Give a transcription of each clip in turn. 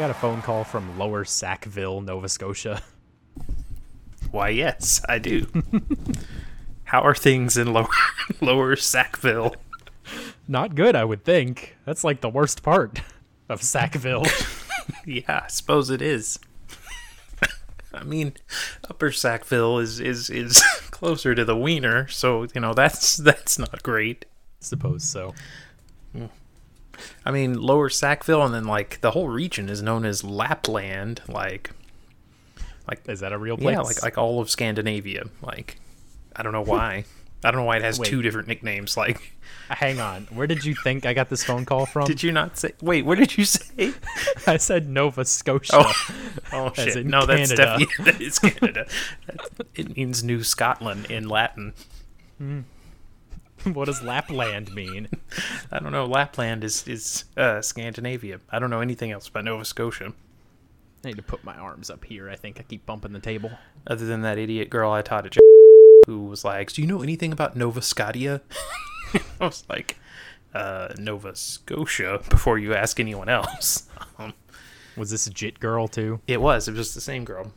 Remember when I got a phone call from Lower Sackville, Nova Scotia? Why, yes, I do. How are things in lower lower Sackville? Not good, I would think. That's like the worst part of Sackville. yeah, I suppose it is. I mean, Upper Sackville is is is closer to the Wiener, so you know that's that's not great. I Suppose so. I mean, Lower Sackville, and then like the whole region is known as Lapland. Like, like Is that a real place? yeah, like like all of Scandinavia. Like, I don't know why. I don't know why it has Wait. two different nicknames. Like, Hang on. Where did you think I got this phone call from? did you not say? Wait, what did you say? I said Nova Scotia. Oh, oh shit! No, that's Canada. definitely that is Canada. That, it means New Scotland in Latin. Hmm. what does Lapland mean? I don't know. Lapland is is uh, Scandinavia. I don't know anything else about Nova Scotia. I need to put my arms up here. I think I keep bumping the table. Other than that idiot girl I taught at J- who was like, "Do you know anything about Nova Scotia?" I was like, uh, "Nova Scotia." Before you ask anyone else, um, Was this a Jit girl too? it was. It was the same girl.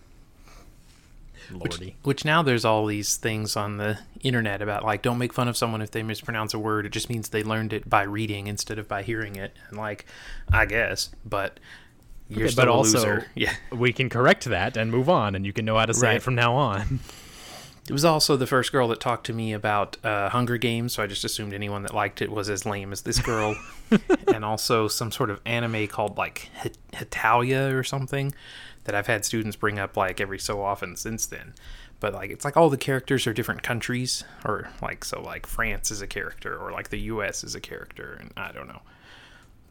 Lordy. Which now there's all these things on the internet about like don't make fun of someone if they mispronounce a word. It just means they learned it by reading instead of by hearing it. And like, I guess, but you're Okay, still but a also- loser. Yeah. We can correct that and move on, and you can know how to say Right. it from now on. It was also the first girl that talked to me about uh, Hunger Games, so I just assumed anyone that liked it was as lame as this girl. and also some sort of anime called like Hit- Hitalia or something that I've had students bring up like every so often since then. But like it's like all the characters are different countries, or like so like France is a character, or like the U.S. is a character, and I don't know.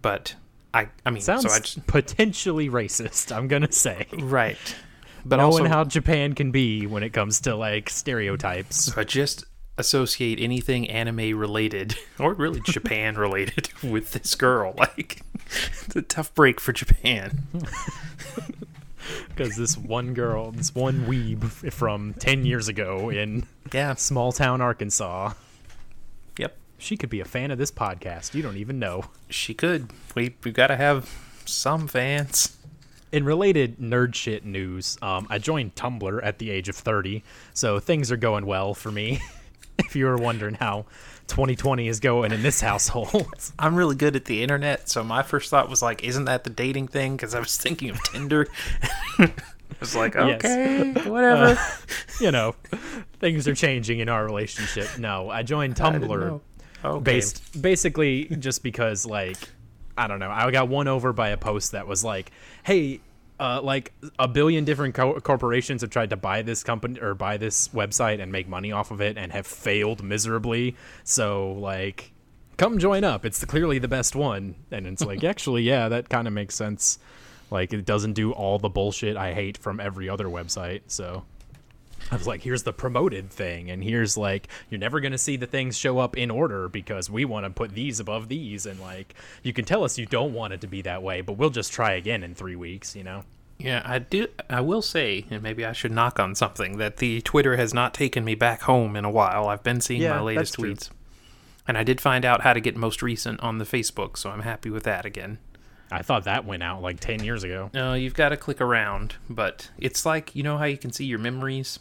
But I I mean Sounds so I just potentially racist. I'm gonna say. right. But Knowing also how Japan can be when it comes to like stereotypes. I just associate anything anime related or really Japan related with this girl. Like it's a tough break for Japan. Because this one girl, this one weeb from 10 years ago in Yeah. small town Arkansas, Yep. she could be a fan of this podcast. You don't even know. She could. We we've gotta have some fans. In related nerd shit news, um, I joined Tumblr at the age of 30, so things are going well for me. if you were wondering how 2020 is going in this household. I'm really good at the internet, so my first thought was like, isn't that the dating thing? Because I was thinking of Tinder. I was like, Yes. okay, whatever. you know, things are changing in our relationship. No, I joined Tumblr know. Okay. based basically just because like I don't know, I got won over by a post that was like, "Hey, uh, like a billion different co- corporations have tried to buy this company or buy this website and make money off of it and have failed miserably. So like, come join up. It's clearly the best one." And it's like, actually, yeah, that kind of makes sense. Like, it doesn't do all the bullshit I hate from every other website. So I was like, here's the promoted thing, and here's like, you're never gonna see the things show up in order because we want to put these above these, and like, you can tell us you don't want it to be that way, but we'll just try again in three weeks, you know? Yeah, I do. I will say, and maybe I should knock on something that the Twitter has not taken me back home in a while. I've been seeing Yeah, my latest true. tweets, and I did find out how to get most recent on the Facebook, so I'm happy with that again. I thought that went out like ten years ago. No, you've got to click around, but it's like you know how you can see your memories.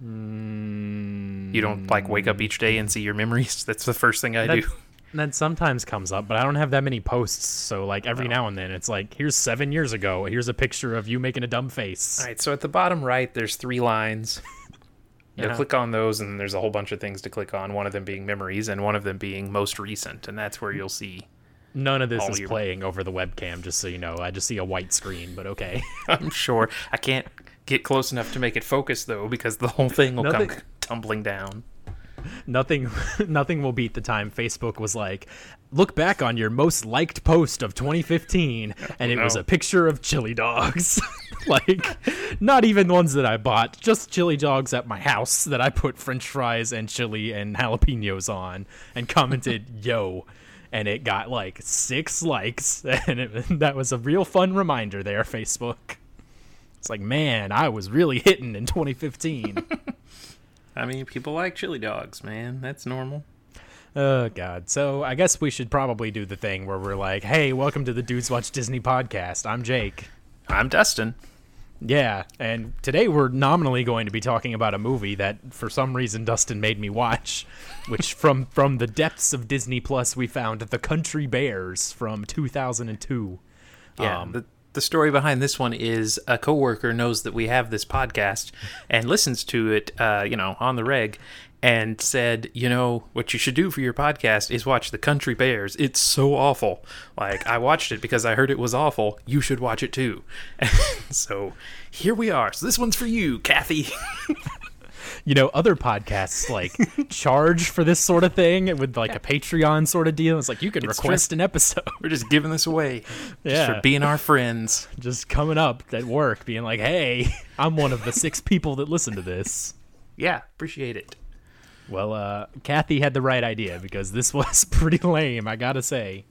You don't like wake up each day and see your memories. That's the first thing I That, do. that sometimes comes up, but I don't have that many posts, so like every now and then it's like, here's seven years ago, here's a picture of you making a dumb face. All right, so at the bottom right, there's three lines. You Yeah. click on those, and there's a whole bunch of things to click on. One of them being memories, and one of them being most recent, and that's where you'll see. None of this All is your- playing over the webcam, just so you know. I just see a white screen, but okay. I'm sure I can't get close enough to make it focus though, because the whole thing will Nothing- come tumbling down. nothing nothing will beat the time Facebook was like, look back on your most liked post of 2015, and it was a picture of chili dogs. like, not even ones that I bought, just chili dogs at my house that I put French fries and chili and jalapenos on, and commented, "Yo." And it got like six likes, and it, that was a real fun reminder there, Facebook. It's like, man, I was really hitting in 2015. I mean, people like chili dogs, man. That's normal. Oh God! So I guess we should probably do the thing where we're like, "Hey, welcome to the Dudes Watch Disney podcast. I'm Jake." I'm Dustin. Yeah, and today we're nominally going to be talking about a movie that, for some reason, Dustin made me watch, which from from the depths of Disney Plus we found The Country Bears from 2002. Yeah. Um, the, the story behind this one is a coworker knows that we have this podcast and listens to it, uh, you know, on the reg, and said, you know, what you should do for your podcast is watch The Country Bears. It's so awful. Like I watched it because I heard it was awful. You should watch it too. so here we are. So this one's for you, Kathy. you know, other podcasts like charge for this sort of thing with like a Patreon sort of deal. It's like you can It's request an episode. We're just giving this away. Just Yeah. for being our friends. Just coming up at work, being like, "Hey, I'm one of the six people that listen to this." Yeah, appreciate it. Well, uh, Kathy had the right idea because this was pretty lame, I gotta say.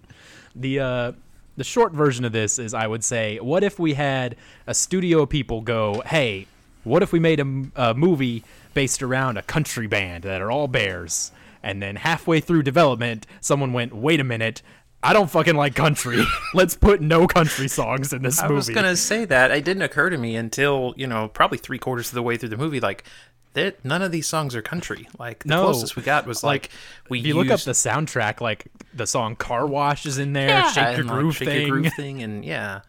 The uh, the short version of this is, I would say, what if we had a studio of people go, "Hey, what if we made a movie based around a country band that are all bears?" And then halfway through development, someone went, "Wait a minute." I don't fucking like country. Let's put no country songs in this movie. I was gonna say that. It didn't occur to me until you know probably three quarters of the way through the movie. Like, that none of these songs are country. Like the No. closest we got was like, we if you look up the soundtrack, like the song "Car Wash" is in there, yeah, "Shake Your and, like, Groove" Shake. Your Groove thing, and yeah.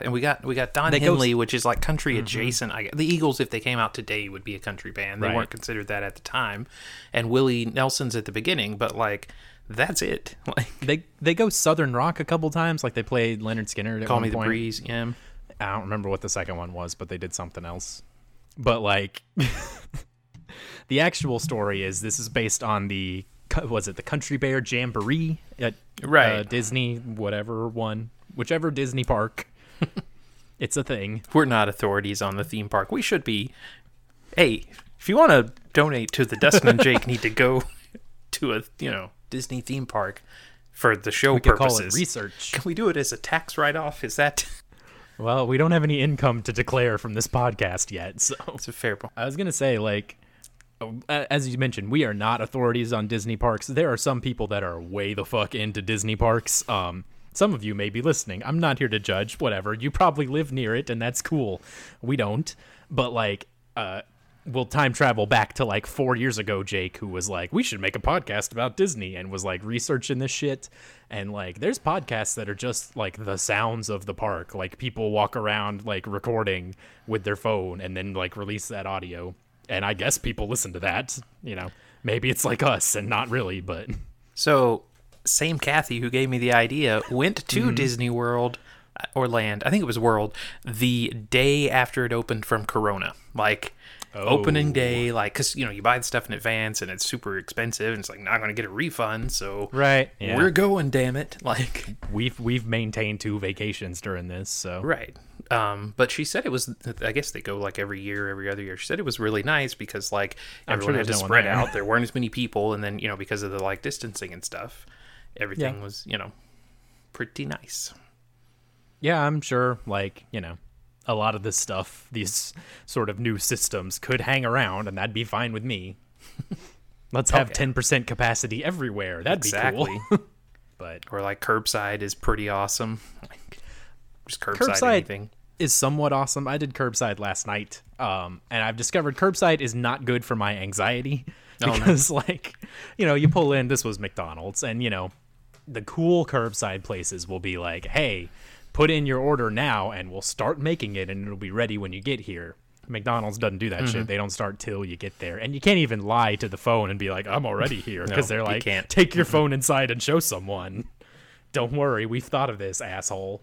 And we got we got Don Henley, which is like country adjacent. I, the Eagles, if they came out today, would be a country band. They Right. weren't considered that at the time. And Willie Nelson's at the beginning, but like that's it. Like They they go southern rock a couple times, like they played Lynyrd Skynyrd. At Call Me the point. Breeze. Yeah. I don't remember what the second one was, but they did something else. But like, the actual story is this is based on the was it the Country Bear Jamboree at uh, Disney whatever one whichever Disney park. it's a thing. We're not authorities on the theme park. We should be. Hey, if you want to donate to the Dustin and Jake need to go to a you know Disney theme park for the show We could purposes. call it research. Can we do it as a tax write off? Is that? Well, we don't have any income to declare from this podcast yet, so It's a fair point. I was gonna say, like, as you mentioned, we are not authorities on Disney parks. There are some people that are way the fuck into Disney parks. Um, some of you may be listening. I'm not here to judge. Whatever. You probably live near it, and that's cool. We don't. But like, uh, we'll time travel back to like four years ago. Jake, who was like, we should make a podcast about Disney, and was like researching this shit. And like, there's podcasts that are just like the sounds of the park. Like people walk around like recording with their phone, and then like release that audio and I guess people listen to that. You know, maybe it's like us and not really, but So, same Kathy who gave me the idea went to Mm-hmm. Disney World uh, or Land. I think it was World the day after it opened from Corona. Like opening Oh. day, like because you know you buy the stuff in advance and it's super expensive and it's like not going to get a refund. So right, yeah. we're going, damn it! Like we've we've maintained two vacations during this, so right. Um, but she said it was. I guess they go like every year, every other year. She said it was really nice because like everyone sure had to no spread there. out. There weren't as many people, and then you know because of the like distancing and stuff, everything Yeah. was you know pretty nice. yeah, I'm sure. Like you know, a lot of this stuff, these sort of new systems, could hang around, and that'd be fine with me. Let's have Okay. ten percent capacity everywhere. That'd be Exactly. cool. but or like curbside is pretty awesome. Like, just curbside, Curbside- anything. is somewhat awesome. I did curbside last night, um, and I've discovered curbside is not good for my anxiety no. because, like, you know, you pull in. This was McDonald's, and you know, the cool curbside places will be like, "Hey, put in your order now, and we'll start making it, and it'll be ready when you get here." McDonald's doesn't do that Mm-hmm. shit. They don't start till you get there, and you can't even lie to the phone and be like, "I'm already here," because No, they're like, can't. "Take your phone inside and show someone." Don't worry, we've thought of this, asshole.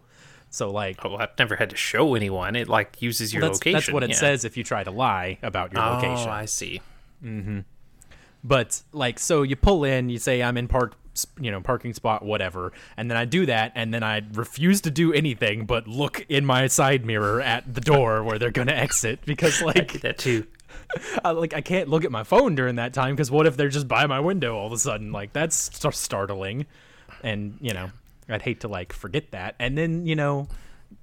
So like, Oh, I've never had to show anyone. It like uses your that's, location. that's what it yeah. says if you try to lie about your Oh, location. I see. But like, so you pull in, you say I'm in park, you know, parking spot, whatever, and then I do that, and then I refuse to do anything but look in my side mirror at the door where they're gonna exit because like, that too. I, like I can't look at my phone during that time because what if they're just by my window all of a sudden? Like that's st- startling, and you know, I'd hate to like forget that, and then you know.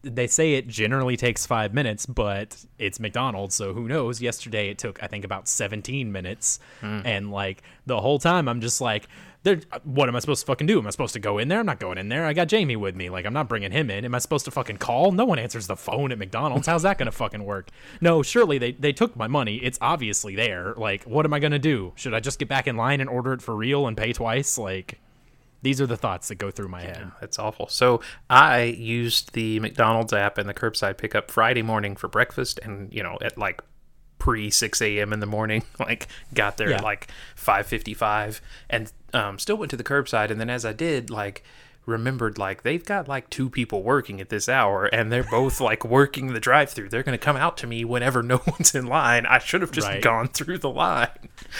They say it generally takes five minutes, but it's McDonald's, so who knows? Yesterday it took I think about 17 minutes, hmm. and like the whole time I'm just like, there. What am I supposed to fucking do? Am I supposed to go in there? I'm not going in there. I got Jamie with me. Like I'm not bringing him in. Am I supposed to fucking call? No one answers the phone at McDonald's. How's that gonna fucking work? No, surely they they took my money. It's obviously there. Like what am I gonna do? Should I just get back in line and order it for real and pay twice? Like. These are the thoughts that go through my head. That's awful. So I used the McDonald's app and the curbside pickup Friday morning for breakfast, and you know at like pre six a.m. in the morning. Like got there at like five fifty five, and um, still went to the curbside. And then as I did, like remembered like they've got like two people working at this hour and they're both like working the drive through they're going to come out to me whenever no one's in line i should have just Right. gone through the line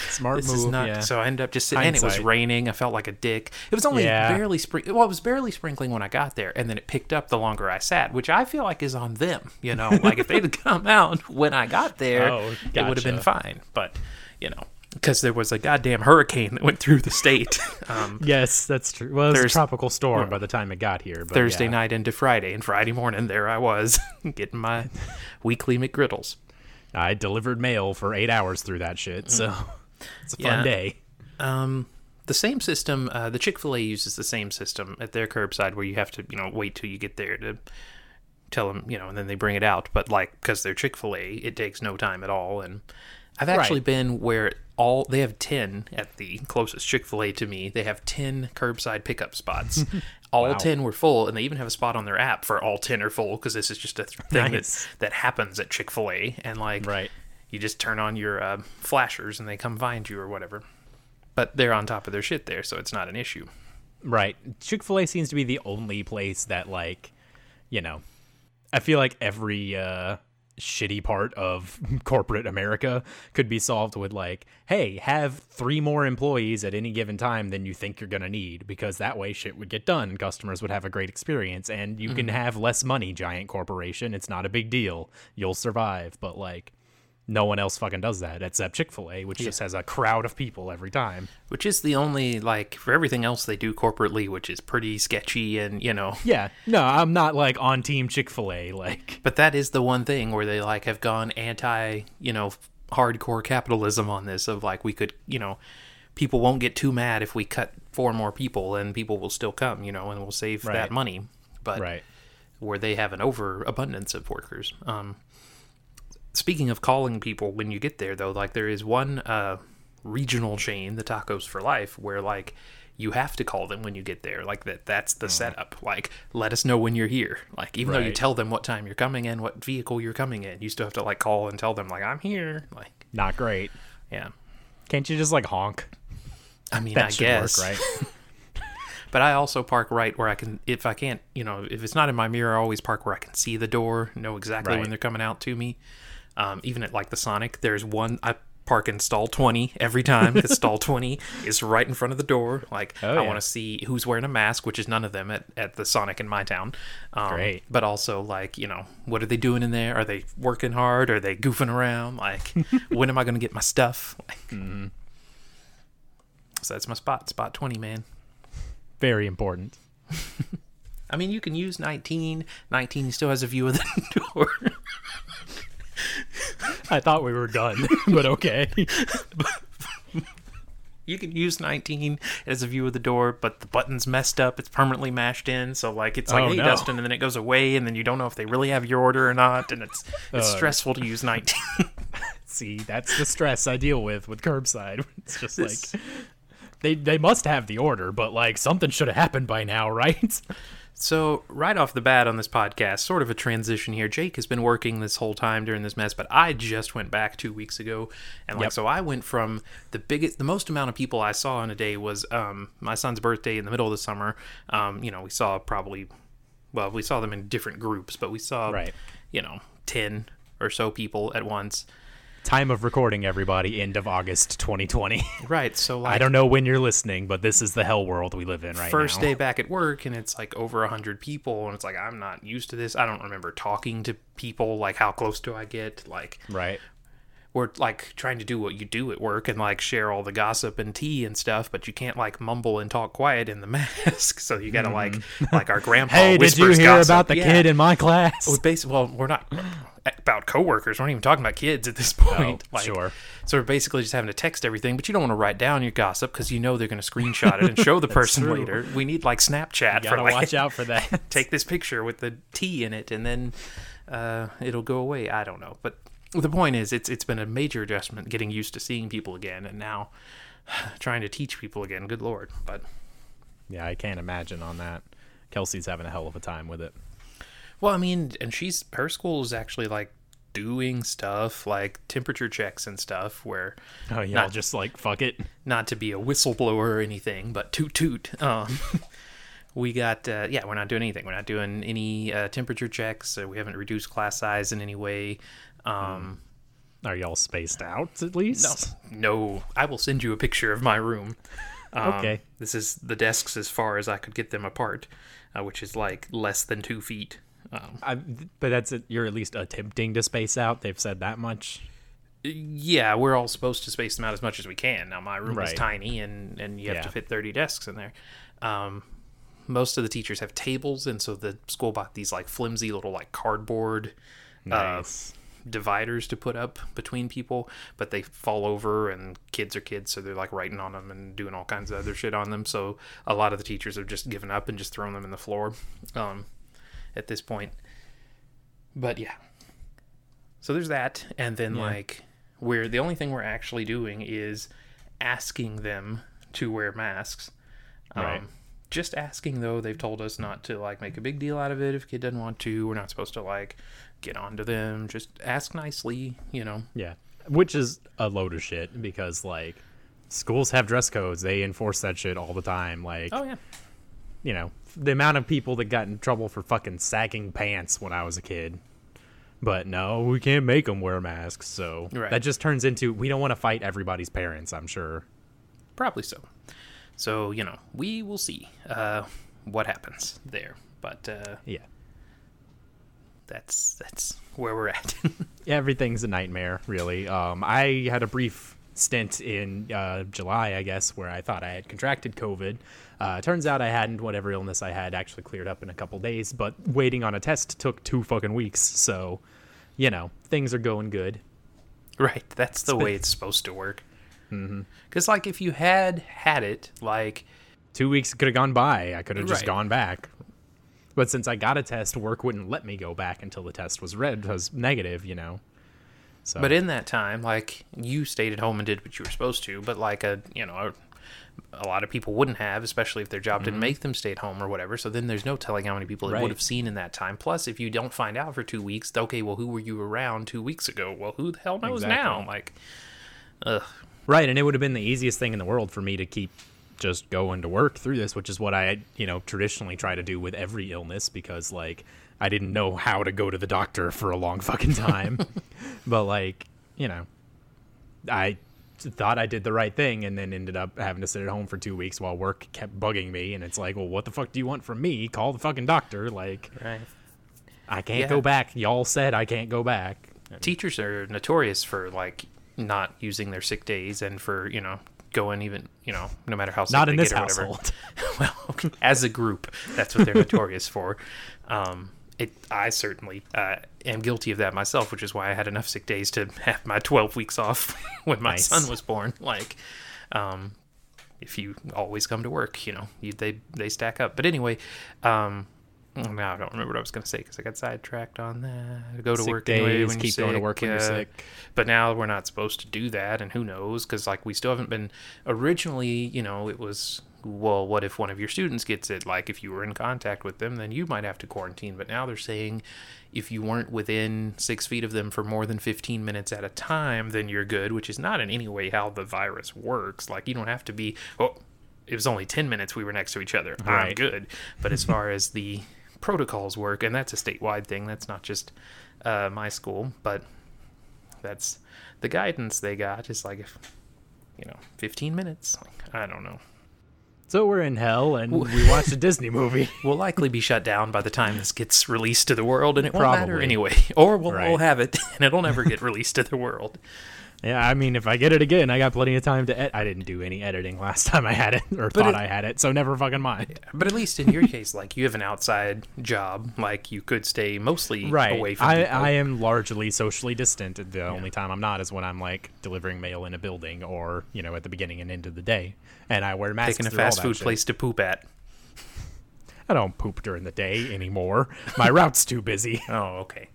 Smart this move. is not yeah. so i ended up just sitting and it was raining i felt like a dick it was only Yeah. barely spring well it was barely sprinkling when i got there and then it picked up the longer i sat which i feel like is on them you know like if they'd come out when i got there Oh, it would have been fine but you know because there was a goddamn hurricane that went through the state um, Yes, that's true. Well, it was a tropical storm by the time it got here. But thursday yeah. night into friday and friday morning there i was getting my weekly mcgriddles I delivered mail for eight hours through that shit, so it's a fun Yeah. day. Um, the same system. Uh, the Chick Fil A uses the same system at their curbside, where you have to, you know, wait till you get there to tell them, you know, and then they bring it out. But like, because they're Chick Fil A, it takes no time at all. And I've actually Right. been where all they have ten at the closest Chick Fil A to me. They have ten curbside pickup spots. all Wow. ten were full, and they even have a spot on their app for all ten are full because this is just a thing Nice. that that happens at Chick Fil A. And like, Right. you just turn on your uh, flashers and they come find you or whatever. But they're on top of their shit there, so it's not an issue. Right. Chick fil A seems to be the only place that, like, you know, I feel like every uh, shitty part of corporate America could be solved with, like, hey, have three more employees at any given time than you think you're going to need, because that way shit would get done customers would have a great experience. And you can mm-hmm. have less money, giant corporation. It's not a big deal. You'll survive. But, like, no one else fucking does that except Chick fil A, which just has a crowd of people every time. Which is the only, like, for everything else they do corporately, which is pretty sketchy and, you know. Yeah. No, I'm not, like, on team Chick fil A. Like, But that is the one thing where they, like, have gone anti, you know, hardcore capitalism on this of, like, we could, you know, people won't get too mad if we cut four more people and people will still come, you know, and we'll save Right. that money. But right. where they have an overabundance of workers. Um, speaking of calling people when you get there, though, like there is one uh, regional chain, the Tacos for Life, where like you have to call them when you get there. Like that, that's the setup. Like let us know when you're here. Like even though you tell them what time you're coming in, what vehicle you're coming in, you still have to like call and tell them like I'm here. Like Not great. yeah. Can't you just like honk? I mean, That I should guess, work, right? But I also park right where I can, if I can't, you know, if it's not in my mirror, I always park where I can see the door, know exactly when they're coming out to me. Um, even at like the Sonic, there's one I park in stall 20 every time because stall 20 is right in front of the door. Like Oh, I yeah. want to see who's wearing a mask, which is none of them at, at the Sonic in my town. Um, Great. But also like, you know, what are they doing in there? Are they working hard? Are they goofing around? Like, when am I going to get my stuff? Like, Mm-hmm. So that's my spot, spot 20, man. Very important. I mean, you can use 19. 19 still has a view of the door. I thought we were done, but okay. you can use 19 as a view of the door, but the button's messed up. It's permanently mashed in. So, like, it's like, Oh, hey, no. Dustin, and then it goes away, and then you don't know if they really have your order or not. And it's it's Uh. stressful to use 19. See, that's the stress I deal with with curbside. It's just like they they must have the order, but like something should have happened by now, right? So, right off the bat on this podcast, sort of a transition here. Jake has been working this whole time during this mess, but I just went back two weeks ago, and like Yep. so, I went from the biggest, the most amount of people I saw in a day was um, my son's birthday in the middle of the summer. Um, you know, we saw probably, well, we saw them in different groups, but we saw, Right. you know, ten or so people at once. Time of recording, everybody, end of August 2020. Right. So, like, I don't know when you're listening, but this is the hell world we live in right first now. day back at work and it's like over a hundred people and it's like i'm not used to this i don't remember talking to people like how close do i get like Right. We're like trying to do what you do at work and like share all the gossip and tea and stuff, but you can't like mumble and talk quiet in the mask. So you gotta like like our grandpa. Hey, did you hear gossip. about the Yeah. kid in my class? Well, basically, well, we're not about coworkers. We're not even talking about kids at this point. Oh, sure. So we're basically just having to text everything, but you don't want to write down your gossip because you know they're going to screenshot it and show the person true. later. We need like Snapchat You for gotta like, watch out for that. take this picture with the tea in it, and then uh, it'll go away. I don't know, but the point is, it's it's been a major adjustment getting used to seeing people again, and now trying to teach people again. Good lord, but yeah, I can't imagine on that. Kelsey's having a hell of a time with it. Well, I mean, and she's her school is actually like doing stuff like temperature checks and stuff where Oh, yeah, Not- I'll just like fuck it. not to be a whistleblower or anything, but toot toot. Um, we got uh, yeah, we're not doing anything. We're not doing any uh, temperature checks. Uh, we haven't reduced class size in any way. Um, Are y'all spaced out at least? No, I will send you a picture of my room. Um, Okay. This is the desks as far as I could get them apart, uh, which is like less than two feet. Um, I, but that's it. You're at least attempting to space out. They've said that much. yeah, we're all supposed to space them out as much as we can. Now my room is tiny, and and you have to fit thirty desks in there. Um, most of the teachers have tables, and so the school bought these like flimsy little like cardboard Nice. Dividers to put up between people, but they fall over and kids are kids, so they're like writing on them and doing all kinds of other shit on them. So a lot of the teachers have just given up and just thrown them in the floor um, at this point. But yeah. So there's that. And then, Yeah. like, we're the only thing we're actually doing is asking them to wear masks. Right. Just asking though, they've told us not to like make a big deal out of it. If a kid doesn't want to, we're not supposed to like get on to them. Just ask nicely, you know. Yeah. Which is a load of shit because like schools have dress codes. They enforce that shit all the time. Like Oh yeah. you know, the amount of people that got in trouble for fucking sagging pants when I was a kid. But no, we can't make them wear masks. So Right. that just turns into we don't want to fight everybody's parents, I'm sure. Probably so. So, you know, we will see uh, what happens there. But uh, Yeah. that's that's where we're at. everything's a nightmare, really. Um, I had a brief stint in uh, July, I guess, where I thought I had contracted COVID. Uh, turns out I hadn't. Whatever illness I had actually cleared up in a couple days, but waiting on a test took two fucking weeks. So, you know, things are going good. right. That's the way it's supposed to work. Mm-hmm. Because, like, if you had had it, like, Two weeks could have gone by. I could have just gone back. But since I got a test, work wouldn't let me go back until the test was read was negative. You know. So, But in that time, like you stayed at home and did what you were supposed to, but like a you know a, a lot of people wouldn't have, especially if their job didn't mm-hmm. make them stay at home or whatever. So then there's no telling how many people it Right. would have seen in that time. Plus, if you don't find out for two weeks, okay, well, who were you around two weeks ago? Well, who the hell knows now? Like, ugh, Right, and it would have been the easiest thing in the world for me to keep just going to work through this, which is what I, you know, traditionally try to do with every illness because like I didn't know how to go to the doctor for a long fucking time. but like, you know, I thought I did the right thing and then ended up having to sit at home for 2 weeks while work kept bugging me and it's like, "Well, what the fuck do you want from me? Call the fucking doctor." Like, right. I can't Yeah. go back. Y'all said I can't go back. Teachers are notorious for like not using their sick days and for you know going even you know no matter how sick Not they in this household. well, okay, as a group, that's what they're notorious for. Um, it, I certainly uh, am guilty of that myself, which is why I had enough sick days to have my 12 weeks off when my Nice. son was born. Like, um, if you always come to work, you know, you, they they stack up. But anyway, um, now I don't remember what I was going to say because I got sidetracked on that. Go to Sick work anyway days, when keep you're going to work when you're uh, sick. but now we're not supposed to do that, and who knows? Because like we still haven't been. Originally, you know, it was well, what if one of your students gets it? Like if you were in contact with them, then you might have to quarantine. But now they're saying if you weren't within six feet of them for more than 15 minutes at a time, then you're good, which is not in any way how the virus works. Like you don't have to be. Oh, it was only 10 minutes we were next to each other. I'm good. But as far as the protocols work, and that's a statewide thing, that's not just uh, my school, but that's the guidance they got is like if you know 15 minutes like, i don't know So we're in hell and we watched a Disney movie. we'll likely be shut down by the time this gets released to the world and it won't matter anyway or we'll Right. have it and it'll never get released to the world Yeah, I mean, if I get it again, I got plenty of time to. Ed- I didn't do any editing last time I had it, or thought it- I had it, so never fucking mind. But at least in your case, like you have an outside job, like you could stay mostly Right. away from I, people. I am largely socially distant. The only time I'm not is when I'm like delivering mail in a building, or you know, at the beginning and end of the day, and I wear masks. picking a fast food shit. place to poop at. I don't poop during the day anymore. My route's too busy. Oh, okay.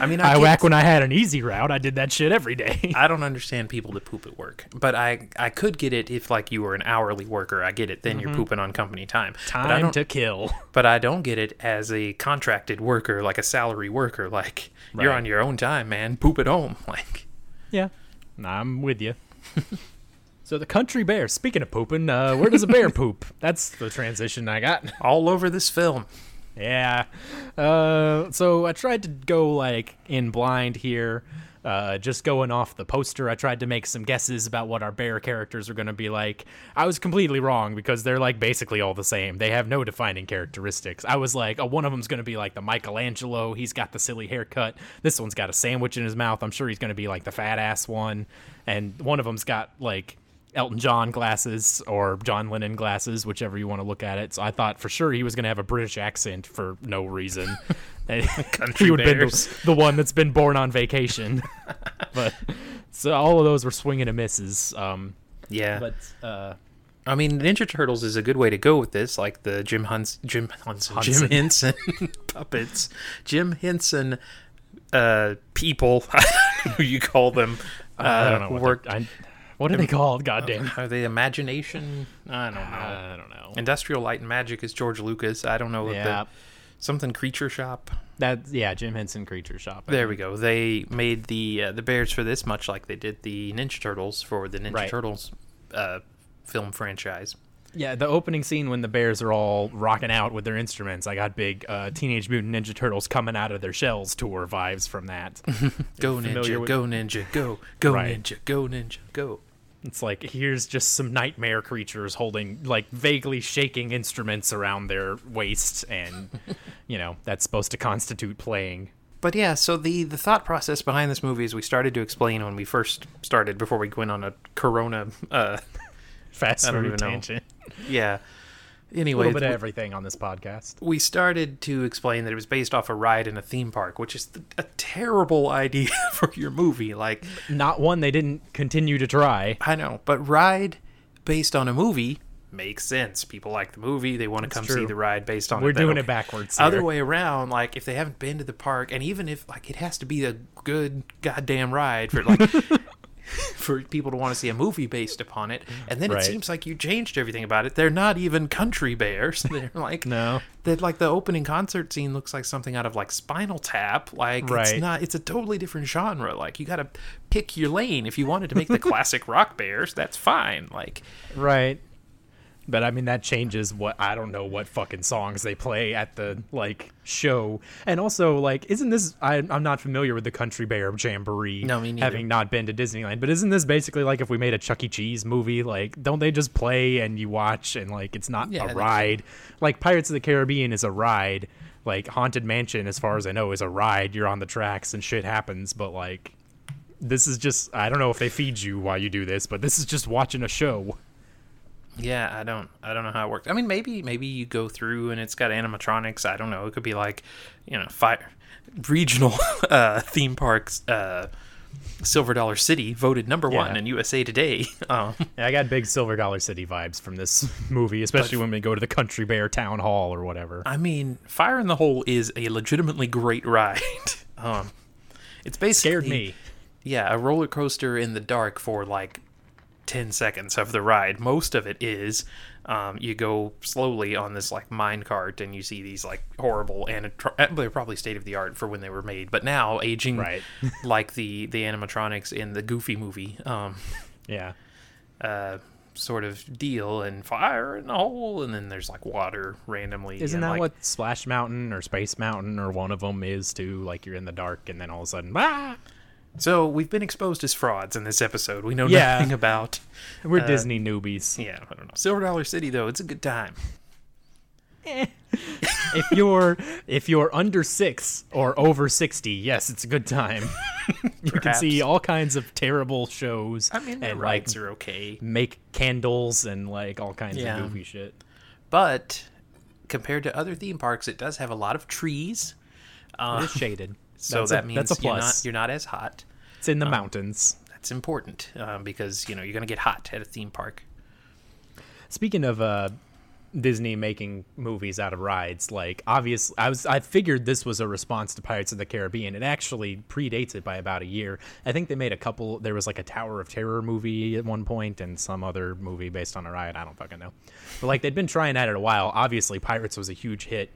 I mean, I, I whack when I had an easy route. I did that shit every day. I don't understand people that poop at work, but I I could get it if like you were an hourly worker. I get it. Then you're pooping on company time. Time to kill. but I don't get it as a contracted worker, like a salary worker. Like you're on your own time, man. Poop at home. Like Yeah, I'm with you. so the country bear. Speaking of pooping, uh, where does a bear poop? That's the transition I got. all over this film. Yeah. Uh, so I tried to go like in blind here. Uh, just going off the poster, I tried to make some guesses about what our bear characters are going to be like. I was completely wrong because they're like basically all the same. They have no defining characteristics. I was like, oh, one of them's going to be like the Michelangelo. He's got the silly haircut. This one's got a sandwich in his mouth. I'm sure he's going to be like the fat ass one. And one of them's got like Elton John glasses or John Lennon glasses, whichever you want to look at it. So I thought for sure he was going to have a British accent for no reason. He would have been the, one that's been born on vacation. but so all of those were swinging and misses. Um, Yeah. but uh, I mean, Ninja Turtles is a good way to go with this, like the Jim Huns, Jim Hunson, Jim Henson puppets, Jim Henson uh, people, who you call them. Uh, I don't know what, work. they're- I, what are they called? Goddamn. Are they imagination? I don't know. I don't know. Industrial Light and Magic is George Lucas. I don't know what Yeah, the something creature shop. that yeah, Jim Henson Creature Shop. I There think. we go. They made the uh, the bears for this much like they did the Ninja Turtles for the Ninja Right. Turtles uh, film franchise. Yeah, the opening scene when the bears are all rocking out with their instruments, I got big uh, Teenage Mutant Ninja Turtles coming out of their shells tour vibes from that. Go ninja, with- go ninja, go, go Right. ninja, go ninja, go. It's like here's just some nightmare creatures holding like vaguely shaking instruments around their waist, and you know that's supposed to constitute playing. But yeah, so the the thought process behind this movie is we started to explain when we first started before we went on a Corona. Uh, Fast food even know. tangent. Yeah. A Anyway, little bit of everything on this podcast. we started to explain that it was based off a ride in a theme park, which is th- a terrible idea for your movie. Like, Not one they didn't continue to try. I know, but ride based on a movie makes sense. People like the movie; they want to come see the ride based on. We're it. Doing okay. it backwards. Other way around, like if they haven't been to the park, and even if like it has to be a good goddamn ride for like for people to want to see a movie based upon it, and then Right. it seems like you changed everything about it. They're not even country bears. They're like No. that like the opening concert scene looks like something out of like Spinal Tap. Like it's Right. not. It's a totally different genre. Like you got to pick your lane. If you wanted to make the classic rock bears, that's fine. Like Right. But I mean that changes what I don't know what fucking songs they play at the like show. And also like isn't this I I'm not familiar with the Country Bear Jamboree No, me neither. having not been to Disneyland, but isn't this basically like if we made a Chuck E. Cheese movie like don't they just play and you watch and like it's not Yeah, a ride. Like Pirates of the Caribbean is a ride. Like Haunted Mansion as far as I know is a ride. You're on the tracks and shit happens, but like this is just I don't know if they feed you while you do this, but this is just watching a show. Yeah, I don't I don't know how it works. I mean, maybe maybe you go through and it's got animatronics. I don't know. It could be like, you know, fire regional uh, theme parks. Uh, Silver Dollar City voted number one in USA Today. Um, Yeah, I got big Silver Dollar City vibes from this movie, especially when we go to the Country Bear Town Hall or whatever. I mean, Fire in the Hole is a legitimately great ride. um, it's basically Scared me. Yeah, a roller coaster in the dark for like 10 seconds of the ride. Most of it is um, you go slowly on this like mine cart and you see these like horrible and they're probably state of the art for when they were made, but now aging Right. like the the animatronics in the Goofy movie. Um, Yeah. uh, sort of deal and fire and the hole and then there's like water randomly Isn't that like, what Splash Mountain or Space Mountain or one of them is too? Like you're in the dark and then all of a sudden, ah! So we've been exposed as frauds in this episode we know Yeah. nothing about We're Uh, Disney newbies. yeah i don't know silver dollar city though it's a good time if you're if you're under six or over sixty, yes, it's a good time. you can see all kinds of terrible shows I mean, the and like rides are okay, make candles and like all kinds Yeah. of goofy shit. but compared to other theme parks, it does have a lot of trees. It is shaded, So That's that a, means that's a you're not you're not as hot. It's in the mountains. That's important um, because you know you're gonna get hot at a theme park. Speaking of uh, Disney making movies out of rides, like obviously, I was I figured this was a response to Pirates of the Caribbean. It actually predates it by about a year. I think they made a couple. There was like a Tower of Terror movie at one point, and some other movie based on a ride. I don't fucking know, but like they'd been trying at it a while. Obviously, Pirates was a huge hit.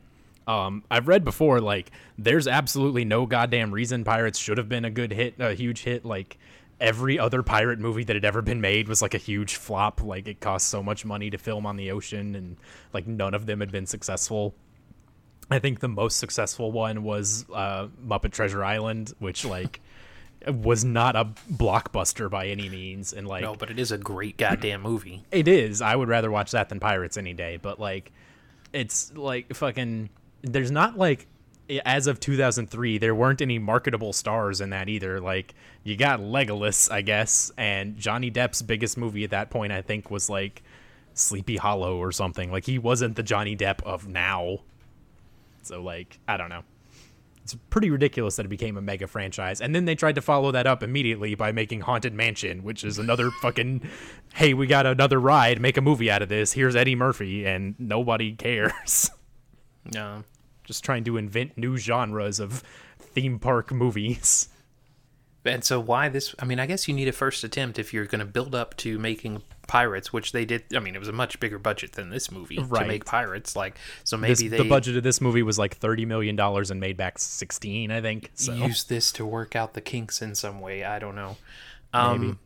Um, I've read before, like, there's absolutely no goddamn reason Pirates should have been a good hit, a huge hit. Like, every other pirate movie that had ever been made was like a huge flop. Like, it cost so much money to film on the ocean, and like, none of them had been successful. I think the most successful one was uh, Muppet Treasure Island, which, like, was not a blockbuster by any means. And, like, No, but it is a great goddamn movie. it is. I would rather watch that than Pirates any day. But like, it's like fucking. There's not like, as of 2003, there weren't any marketable stars in that either. Like, you got Legolas, I guess, and Johnny Depp's biggest movie at that point, I think, was like Sleepy Hollow or something. Like, he wasn't the Johnny Depp of now. So like, I don't know. It's pretty ridiculous that it became a mega franchise. And then they tried to follow that up immediately by making Haunted Mansion, which is another fucking hey, we got another ride, make a movie out of this. Here's Eddie Murphy and nobody cares. No. Just trying to invent new genres of theme park movies. And so why this? I mean, I guess you need a first attempt if you're going to build up to making Pirates, which they did. I mean, it was a much bigger budget than this movie to Right. make Pirates. Like, so This, maybe they the budget of this movie was like thirty million dollars and made back sixteen, I think. So use this to work out the kinks in some way. I don't know. Um, Maybe.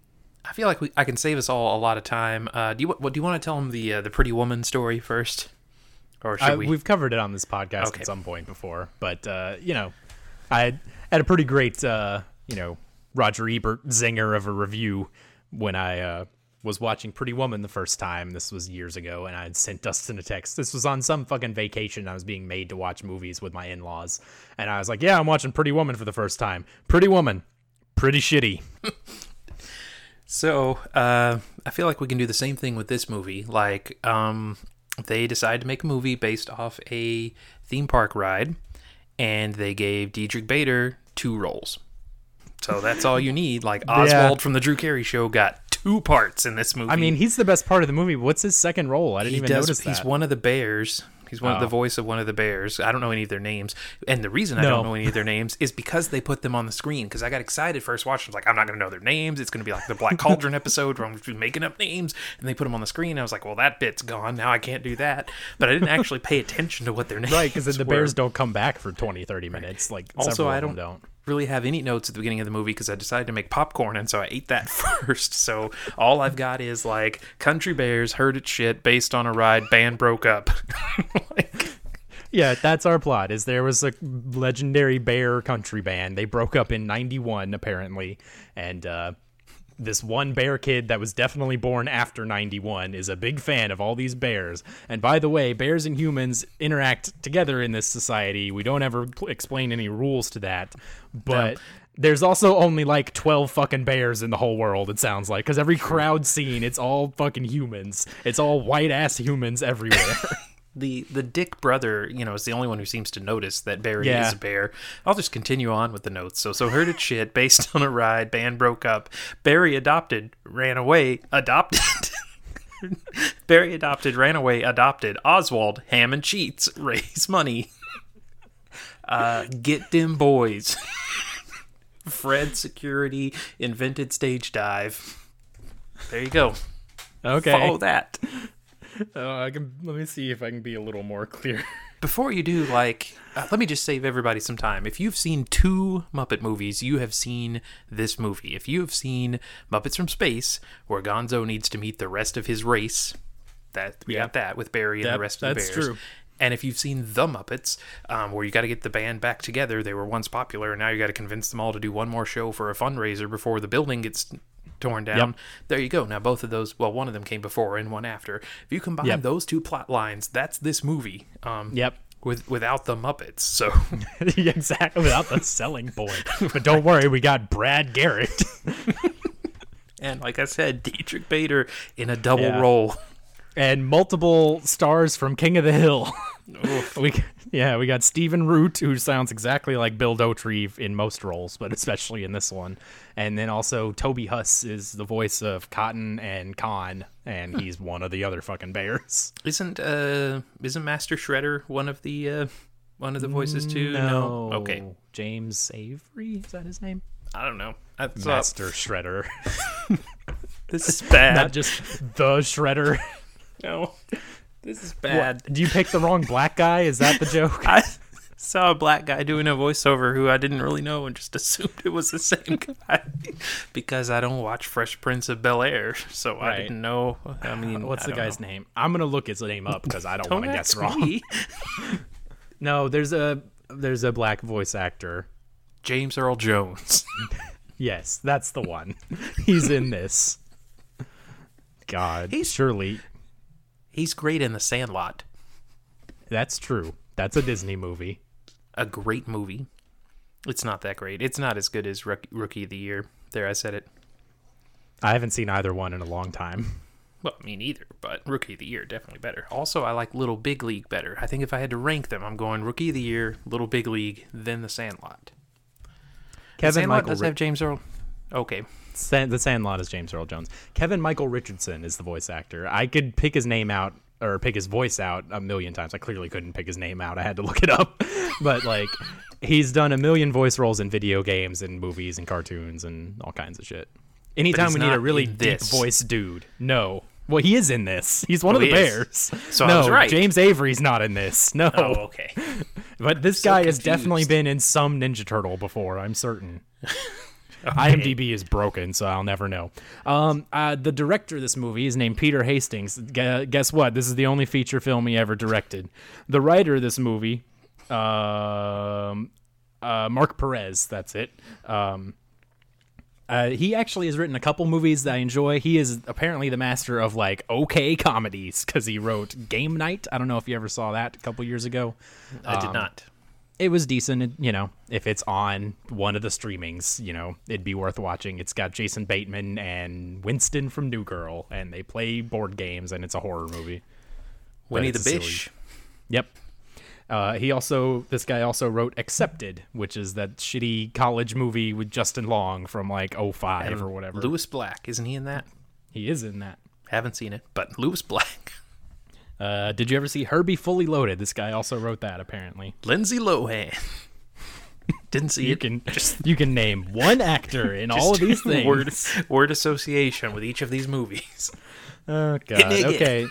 I feel like we, I can save us all a lot of time. Uh, do you what do you want to tell them the uh, the Pretty Woman story first, or should I, we? we've covered it on this podcast Okay. at some point before, but uh, you know, I had a pretty great, uh, you know, Roger Ebert zinger of a review when I uh, was watching Pretty Woman the first time. This was years ago, and I had sent Dustin a text. This was on some fucking vacation. I was being made to watch movies with my in-laws, and I was like, "Yeah, I'm watching Pretty Woman for the first time. Pretty Woman, pretty shitty." So, uh, I feel like we can do the same thing with this movie. Like, um, they decided to make a movie based off a theme park ride, and they gave Diedrich Bader two roles. So that's all you need. Like Oswald from the Drew Carey Show got two parts in this movie. I mean, he's the best part of the movie. What's his second role? I didn't he even does. notice that. He's one of the bears. He's one of the Oh. voice of one of the bears. I don't know any of their names, and the reason I No. don't know any of their names is because they put them on the screen. Because I got excited first watching. I was like, I'm not going to know their names. It's going to be like the Black Cauldron episode where I'm just making up names, and they put them on the screen. I was like, well, that bit's gone. Now I can't do that. But I didn't actually pay attention to what their names. Right, because the were. Bears don't come back for 20, 30 minutes. Like Also, several I don't, don't. Really have any notes at the beginning of the movie because I decided to make popcorn, and so I ate that first. So all I've got is like Country Bears heard its shit based on a ride. Band broke up. like, Yeah, that's our plot. Is there was a legendary bear country band. They broke up in '91 apparently, and uh, this one bear kid that was definitely born after '91 is a big fan of all these bears. And by the way, bears and humans interact together in this society. We don't ever pl- explain any rules to that, but. There's also only like 12 fucking bears in the whole world, it sounds like. Because every crowd scene, it's all fucking humans. It's all white ass humans everywhere. the the Dick brother, you know, is the only one who seems to notice that Barry Yeah. is a bear. I'll just continue on with the notes. So so heard it shit based on a ride. Band broke up. Barry adopted, ran away, adopted. Barry adopted, ran away, adopted. Oswald, Hammond cheats, raise money. Uh, get them boys. Fred security invented stage dive. There you go. okay. Follow that. Uh, I can let me see if I can be a little more clear. before you do like uh, let me just save everybody some time if you've seen two muppet movies you have seen this movie if you have seen muppets from space where gonzo needs to meet the rest of his race that we Yeah. got that with barry and That- the rest of the that's bears true. and if you've seen the muppets um, where you got to get the band back together they were once popular and now you got to convince them all to do one more show for a fundraiser before the building gets torn down there you go now both of those well one of them came before and one after if you combine Yep. those two plot lines that's this movie um, Yep. with without the Muppets. So exactly without the selling point. But don't worry, we got Brad Garrett. and like I said, Diedrich Bader in a double Yeah. role. And multiple stars from King of the Hill. we yeah, we got Stephen Root, who sounds exactly like Bill Dauterive in most roles, but especially in this one. And then also Toby Huss is the voice of Cotton and Kahn, and he's one of the other fucking bears. Isn't uh isn't Master Shredder one of the uh one of the voices too? No. Okay. James Avery is that his name? I don't know. Thought Master Shredder, this is bad. not just the Shredder. No. This is bad. What? Do you pick the wrong black guy? Is that the joke? I saw a black guy doing a voiceover who I didn't really know and just assumed it was the same guy because I don't watch Fresh Prince of Bel Air, so I didn't know. I mean, What's I the guy's know. name? I'm gonna look his name up because I don't, Don't want to guess wrong. No, there's a there's a black voice actor. James Earl Jones. Yes, that's the one. He's in this. God, He's- surely He's great in The Sandlot. that's true. That's a Disney movie. A great movie. It's not that great. It's not as good as Rook- Rookie of the Year. There, I said it. I haven't seen either one in a long time. Well, me neither, but Rookie of the Year definitely better. Also, I like Little Big League better. I think if I had to rank them, I'm going Rookie of the Year, Little Big League, then The Sandlot. Kevin Sandlot Michael does Ri- have James Earl. Okay, San- the Sandlot is James Earl Jones. Kevin Michael Richardson is the voice actor. I could pick his name out or pick his voice out a million times. I clearly couldn't pick his name out. I had to look it up. but like he's done a million voice roles in video games and movies and cartoons and all kinds of shit. Anytime we need a really deep voice dude. No. Well, he is in this. He's one Oh, of the he is. bears. So I no, was right. James Avery's not in this. No. Oh, okay. But this so guy has definitely been in some Ninja Turtle before, I'm certain. IMDb is broken, so I'll never know. Um, uh, the director of this movie is named Peter Hastings. Gu- guess what? This is the only feature film he ever directed. The writer of this movie, um, uh, Mark Perez, that's it. Um, uh, he actually has written a couple movies that I enjoy. He is apparently the master of like okay comedies because he wrote Game Night. I don't know if you ever saw that a couple years ago I did not. It was decent. You know, if it's on one of the streamings, you know, it'd be worth watching. It's got Jason Bateman and Winston from New Girl, and they play board games, and it's a horror movie. Winnie the a silly- Bish. Yep. Uh, he also, this guy also wrote Accepted, which is that shitty college movie with Justin Long from like 05 or whatever. Lewis Black, isn't he in that? he is in that. Haven't seen it, but Lewis Black. Uh, did you ever see Herbie Fully Loaded? This guy also wrote that apparently. Lindsay Lohan. Didn't see You it. can you can name one actor in all of these things. Word, word association with each of these movies. Oh god. Okay.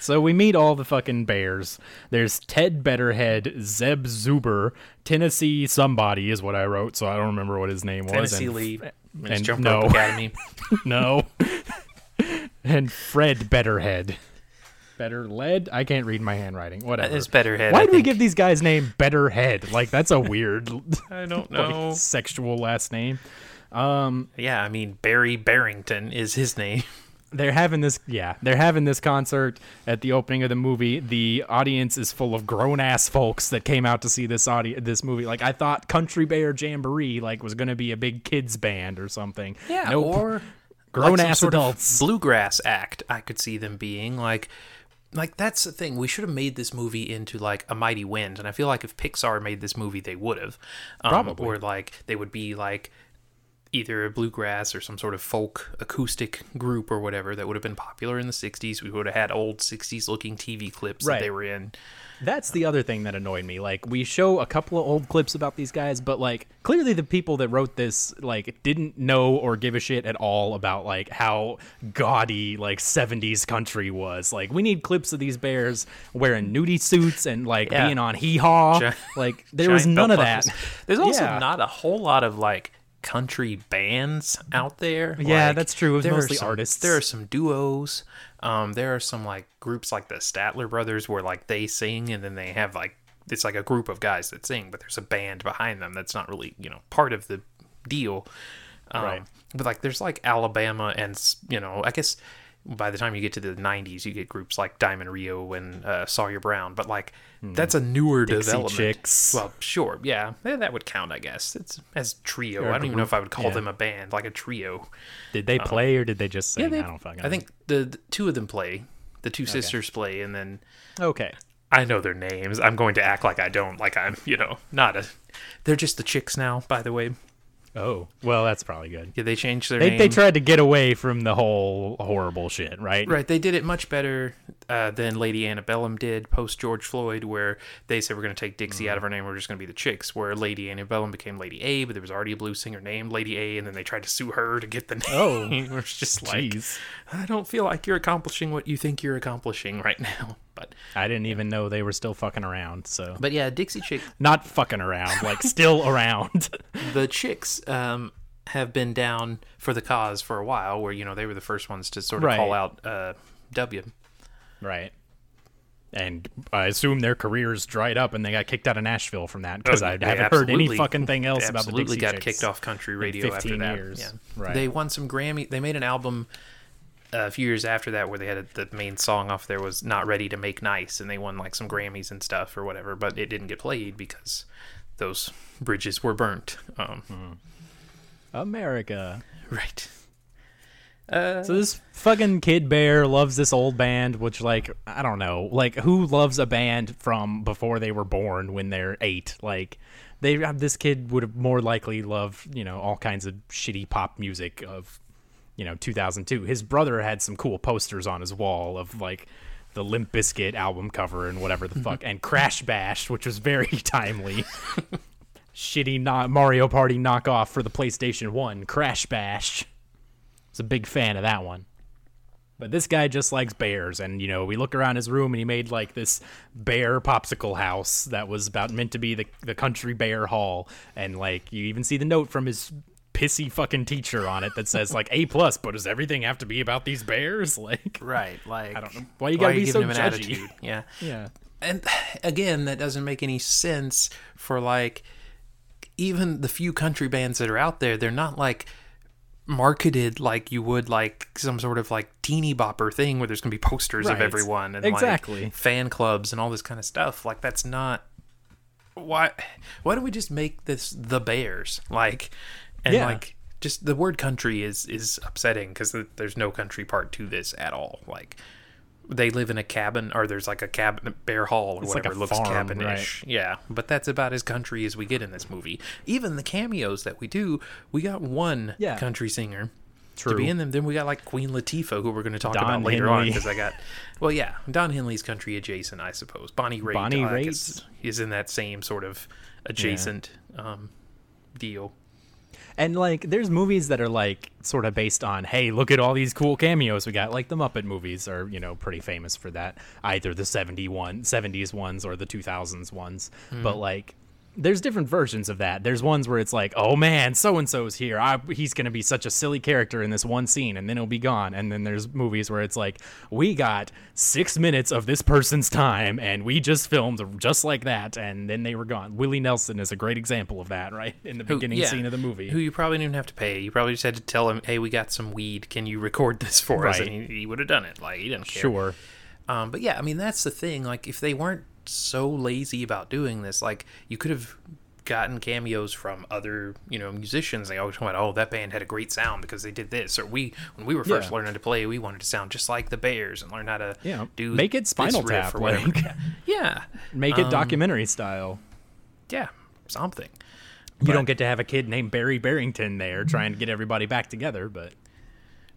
so we meet all the fucking bears. There's Ted Bedderhead, Zeb Zoober, Tennessee somebody is what I wrote, so I don't remember what his name was. Tennessee Lee. and And no. Academy. no. And Fred Bedderhead. Better lead? I can't read my handwriting. Whatever. It's Bedderhead. Why I do we think. give these guys name Bedderhead? Like that's a weird I don't like, know. sexual last name. Um. Yeah, I mean Beary Barrington is his name. they're having this yeah they're having this concert at the opening of the movie the audience is full of grown-ass folks that came out to see this audi- this movie like i thought country bear jamboree like was gonna be a big kids band or something nope. or Grown like ass adults. bluegrass act. I could see them being like, like that's the thing. We should have made this movie into like a Mighty Wind, and I feel like if Pixar made this movie, they would have, um, Probably. or like they would be like either a bluegrass or some sort of folk acoustic group or whatever that would have been popular in the 60s we would have had old 60s looking tv clips Right. that they were in That's the other thing that annoyed me. Like we show a couple of old clips about these guys, but like clearly the people that wrote this like didn't know or give a shit at all about like how gaudy like 70s country was. Like we need clips of these bears wearing nudie suits and like Yeah. being on hee haw. Gi- Like there was none of that. There's also Yeah. not a whole lot of like country bands out there. Yeah, Like, that's true. It was there are mostly some- artists. There are some duos. Um, there are some like groups like the Statler Brothers where like they sing and then they have like it's like a group of guys that sing, but there's a band behind them that's not really you know part of the deal. Um, Right. But like there's like Alabama and you know I guess by the time you get to the 90s, you get groups like Diamond Rio and uh, Sawyer Brown, but like that's a newer. Dixie development. Chicks. Well, sure, yeah, yeah, that would count, I guess. It's as trio. I don't even know if I would call yeah. them a band, like a trio. Did they play or did they just sing? uh, they- I don't fucking. I think the, the two of them play. The two sisters play, and then. Okay. I know their names. I'm going to act like I don't, like I'm, you know, not a. They're just the chicks now, by the way. Oh, well, that's probably good. Yeah, they changed their They name. they tried to get away from the whole horrible shit, right? Right, they did it much better uh, than Lady Antebellum did post George Floyd, where they said we're going to take Dixie Mm. out of her name, we're just going to be the Chicks. Where Lady Antebellum became Lady A, but there was already a blues singer named Lady A, and then they tried to sue her to get the name. Oh. it's just like Jeez. I don't feel like you're accomplishing what you think you're accomplishing right now. But I didn't even know they were still fucking around. So but yeah, Dixie Chick, not fucking around, like still around. the Chicks um, have been down for the cause for a while, where you know they were the first ones to sort of Right. call out uh, W. right. And I assume their careers dried up and they got kicked out of Nashville from that because I Oh, They haven't heard any fucking thing else about the absolutely Dixie got kicked off country radio after 15 that. years. Yeah. Right. They won some Grammy. They made an album a few years after that where they had a, the main song off there was "Not Ready to Make Nice," and they won like some Grammys and stuff or whatever. But it didn't get played because those bridges were burnt. Um, Hmm. America. Right. Uh, So this fucking kid bear loves this old band, which like I don't know, like who loves a band from before they were born when they're eight? Like they this kid would have more likely loved you know all kinds of shitty pop music of you know 2002. His brother had some cool posters on his wall of like the Limp Bizkit album cover and whatever the fuck, and Crash Bash, which was very timely. Shitty not Mario Party knockoff for the PlayStation One, Crash Bash was a big fan of that one. But this guy just likes bears, and you know, we look around his room and he made like this bear popsicle house that was about meant to be the the country bear hall, and like you even see the note from his pissy fucking teacher on it that says like A plus, but does everything have to be about these bears? Like, right. Like I don't know. Why you gotta be so giving him an judgy? attitude? Yeah. yeah, and again that doesn't make any sense for like even the few country bands that are out there they're not like marketed like you would like some sort of like teeny bopper thing where there's gonna be posters of everyone and Exactly. like fan clubs and all this kind of stuff like that's not why why don't we just make this the bears like and Yeah. like just the word country is is upsetting because there's no country part to this at all. Like they live in a cabin or there's like a cabin bear hall or It's like whatever it looks farm, cabinish. yeah but that's about as country as we get in this movie. Even the cameos that we do we got one Yeah. country singer true. to be in them. Then we got like queen latifah who we're going to talk Don about later on because i got well yeah don henley's country adjacent i suppose. Bonnie raitt Bonnie Raitt. guess is in that same sort of adjacent um, deal And like, there's movies that are like sort of based on, hey, look at all these cool cameos we got. Like the Muppet movies are, you know, pretty famous for that. Either the 71, 70s ones or the 2000s ones. But hmm. like, there's different versions of that. There's ones where it's like, oh man, so and so's here. I, he's gonna be such a silly character in this one scene, and then he'll be gone. And then there's movies where it's like, we got six minutes of this person's time, and we just filmed just like that, and then they were gone. Willie Nelson is a great example of that, right in the Who- beginning yeah, scene of the movie. Who you probably didn't even have to pay. You probably just had to tell him, "Hey, we got some weed. Can you record this for us?" And he, he would have done it. Like he didn't care. Sure. Um, but yeah, I mean that's the thing. Like if they weren't so lazy about doing this, like you could have gotten cameos from other you know musicians. They always went, "Oh, that band had a great sound because they did this." Or we, when we were first Yeah. learning to play, we wanted to sound just like the Bears and learn how to Yeah, do make it Spinal Tap, or whatever. like- yeah, yeah, Make it um, documentary style. yeah, something. You don't get to have a kid named Beary Barrington there trying to get everybody back together, but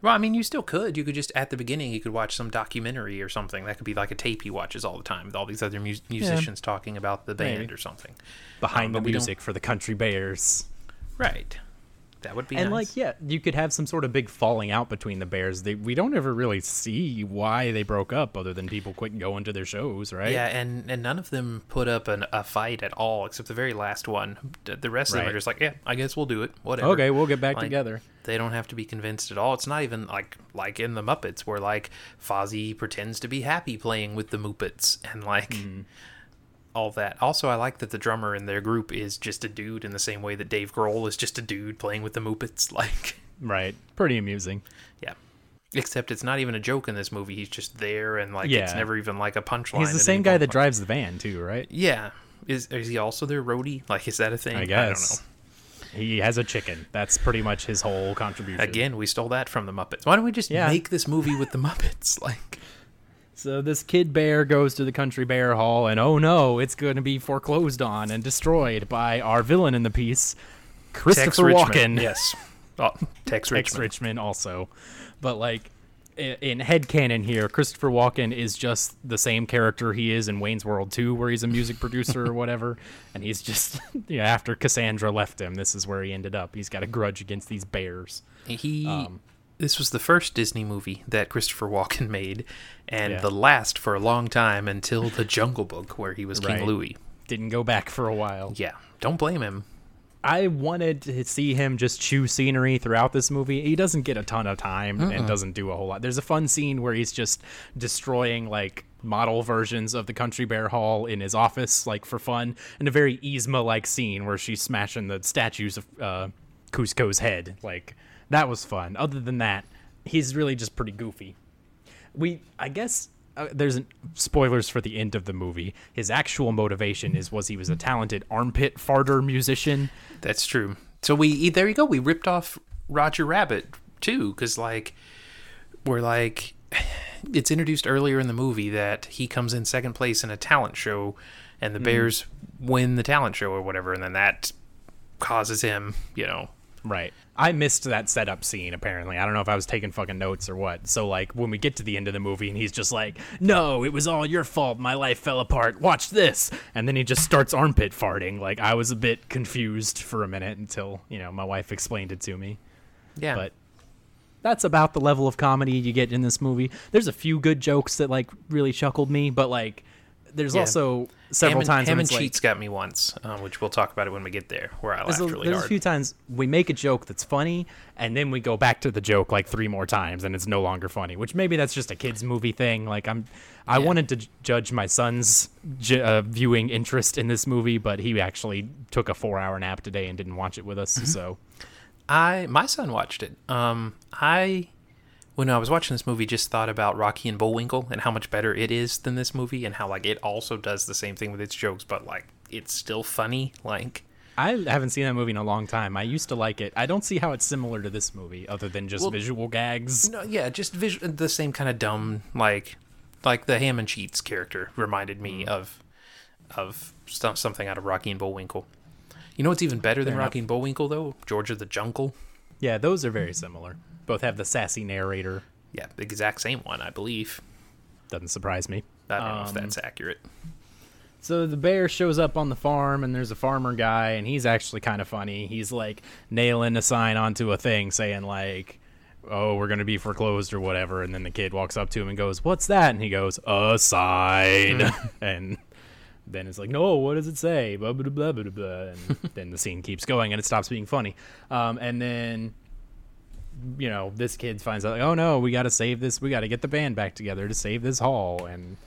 Well, I mean, you still could. You could just at the beginning, you could watch some documentary or something. That could be like a tape he watches all the time with all these other mus- musicians talking about the band Maybe. or something. behind Um, the but we don't- music for the Country Bears. Right. That would be And nice. like, yeah, you could have some sort of big falling out between the Bears. They, we don't ever really see why they broke up, other than people quit going to their shows, right? Yeah, and, and none of them put up an, a fight at all, except the very last one. The rest of them are just like, yeah, I guess we'll do it. Whatever. Okay, we'll get back Like, together. They don't have to be convinced at all. It's not even like like in the Muppets, where like Fozzie pretends to be happy playing with the Muppets and like Mm-hmm. All that. Also, I like that the drummer in their group is just a dude in the same way that Dave Grohl is just a dude playing with the Muppets. Like, Right. Pretty amusing. yeah. Except it's not even a joke in this movie. He's just there, and like it's never even like a punchline. He's the same guy that drives the van too, right? Yeah. Is is he also their roadie? Like, is that a thing? I guess. I don't know. He has a chicken. That's pretty much his whole contribution. Again, we stole that from the Muppets. Why don't we just Yeah. make this movie with the Muppets? Like, So this kid bear goes to the country bear hall, and oh no, it's going to be foreclosed on and destroyed by our villain in the piece, Christopher Tex Richmond. Walken. Yes. Oh, Tex Tex Richmond. Richmond also. But like i- in headcanon here, Christopher Walken is just the same character he is in Wayne's World 2, where he's a music producer or whatever. And he's just, you know, after Cassandra left him, this is where he ended up. He's got a grudge against these bears. He. Um, this was the first Disney movie that Christopher Walken made, and Yeah. the last for a long time until The Jungle Book, where he was King Right. Louie. Didn't go back for a while. Yeah, don't blame him. I wanted to see him just chew scenery throughout this movie. He doesn't get a ton of time and doesn't do a whole lot. There's a fun scene where he's just destroying like model versions of the Country Bear Hall in his office, like for fun, and a very Yzma like scene where she's smashing the statues of uh, Kuzco's head. Like that was fun. Other than that, he's really just pretty goofy we i guess uh, there's an, spoilers for the end of the movie his actual motivation is was he was a talented armpit farter musician That's true. So we there you go. We ripped off Roger Rabbit too, because like we're like it's introduced earlier in the movie that he comes in second place in a talent show, and the Bears win the talent show or whatever, and then that causes him, you know. Right. I missed that setup scene apparently. I don't know if i was taking fucking notes or what. So like when we get to the end of the movie and he's just like no it was all your fault. My life fell apart. Watch this. And then he just starts armpit farting. Like i was a bit confused for a minute until you know my wife explained it to me. Yeah. but that's about the level of comedy you get in this movie. There's a few good jokes that like really chuckled me, but like there's Yeah. also several Hammond, times when Hammond it's like, Cheats got me once, uh, which we'll talk about it when we get there, where I there's, laughed a, really there's a few times we make a joke that's funny and then we go back to the joke like three more times and it's no longer funny which maybe that's just a kids movie thing like i'm i Yeah. wanted to j- judge my son's j- uh, viewing interest in this movie but he actually took a four hour nap today and didn't watch it with us Mm-hmm. so I my son watched it. Um, I when I was watching this movie, just thought about Rocky and Bullwinkle and how much better it is than this movie, and how like it also does the same thing with its jokes, but like it's still funny. Like I haven't seen that movie in a long time. I used to like it. I don't see how it's similar to this movie, other than just Well- visual gags. no, yeah, just visual, the same kind of dumb like like the Hamm and Cheets character reminded me mm. of of some, something out of Rocky and Bullwinkle. You know what's even better than Fair Rocky and Bullwinkle though? George of the Jungle. Yeah, those are very similar. Both have the sassy narrator. Yeah, the exact same one, I believe. Doesn't surprise me. I don't know if Um, that's accurate. So the bear shows up on the farm, and there's a farmer guy, and he's actually kind of funny. He's like nailing a sign onto a thing saying, like, oh, we're going to be foreclosed or whatever. And then the kid walks up to him and goes, what's that? And he goes, a sign. and then it's like, no, what does it say? Blah, blah, blah, blah, blah. And then the scene keeps going, and it stops being funny. Um, and then you know, this kid finds out, like, oh no, we got to save this. We got to get the band back together to save this hall. And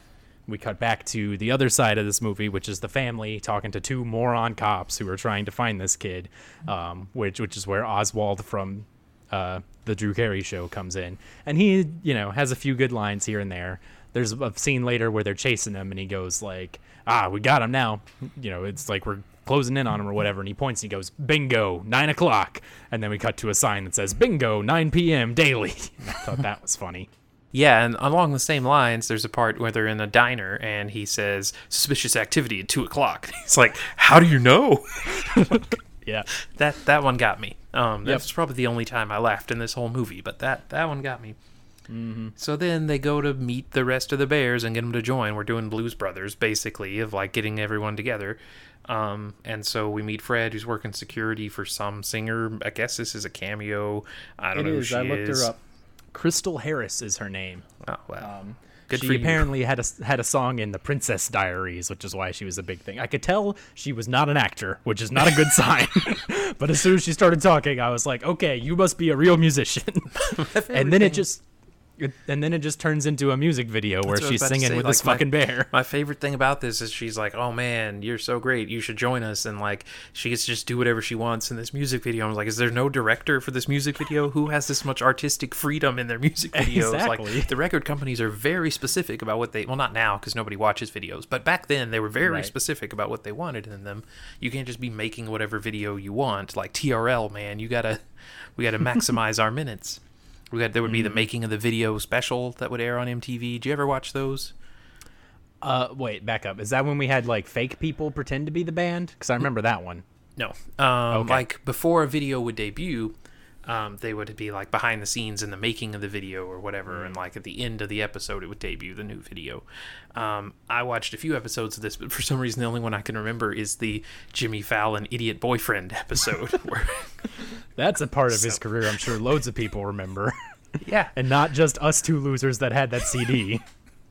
we cut back to the other side of this movie, which is the family talking to two moron cops who are trying to find this kid, um, which which is where Oswald from uh, the Drew Carey show comes in, and he you know has a few good lines here and there. There's a scene later where they're chasing him, and he goes like, "Ah, we got him now." You know, it's like we're closing in on him or whatever, and he points and he goes, "Bingo, nine o'clock," and then we cut to a sign that says, "Bingo, nine p.m. daily." I thought that was funny. Yeah, and along the same lines, there's a part where they're in a diner and he says, suspicious activity at 2 o'clock. He's like, how do you know? Yeah. That that one got me. Um, Yep. That's probably the only time I laughed in this whole movie, but that, that one got me. So then they go to meet the rest of the bears and get them to join. We're doing Blues Brothers, basically, of like getting everyone together. Um, and so we meet Fred, who's working security for some singer. I guess this is a cameo. I don't know who she is. Krystal Harris is her name. Oh, wow. Good she apparently had a had a song in the Princess Diaries, which is why she was a big thing. I could tell she was not an actor, which is not a good sign. but as soon as she started talking, I was like, okay, you must be a real musician. and then it just It- and then it just turns into a music video where what I was she's singing say, with like, this my- fucking bear. My favorite thing about this is she's like, "Oh man, you're so great. You should join us." And like, she gets to just do whatever she wants in this music video. I was like, "Is there no director for this music video? Who has this much artistic freedom in their music videos?" Exactly. Like, the record companies are very specific about what they. Well, not now because nobody watches videos, but back then they were very Right. specific about what they wanted in them. You can't just be making whatever video you want. Like TRL, man, you gotta, we gotta maximize our minutes. We got there would be Mm-hmm. the making of the video special that would air on MTV. Do you ever watch those? Uh, wait, back up. Is that when we had like fake people pretend to be the band? Because I remember that one. No. Um, Okay. Like before a video would debut, um, they would be like behind the scenes in the making of the video or whatever, and like at the end of the episode, it would debut the new video. Um, I watched a few episodes of this, but for some reason, the only one I can remember is the Jimmy Fallon idiot boyfriend episode. where, That's a part of his career I'm sure loads of people remember. yeah, and not just us two losers that had that CD.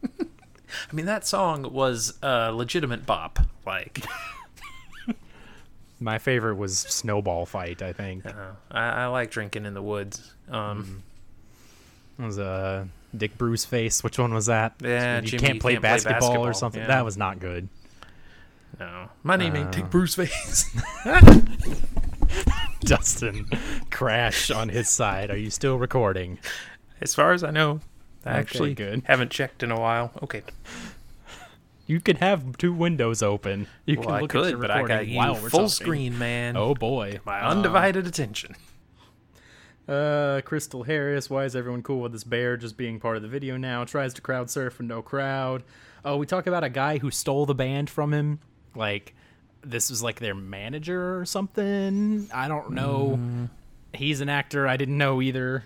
I mean that song was a legitimate bop. Like, My favorite was Snowball Fight, I think. uh, I, I like drinking in the woods. Um, It was uh, Dick Bruce Face. Which one was that? Yeah, you Jimmy, can't you play can't play basketball, or something. yeah. That was not good. No, my name ain't Uh, Dick Bruce Face. Dustin crash on his side. Are you still recording? as far as I know, I Okay, actually good. haven't checked in a while. Okay. You can have two windows open. You Well, can I look at could, your but I recording got you while we're full talking. screen, man. Oh boy, my Um, undivided attention. Uh, Krystal Harris. Why is everyone cool with this bear just being part of the video now? Tries to crowd surf and no crowd. Oh, we talk about a guy who stole the band from him. Like, this was like their manager or something. I don't know. Mm. He's an actor. I didn't know either.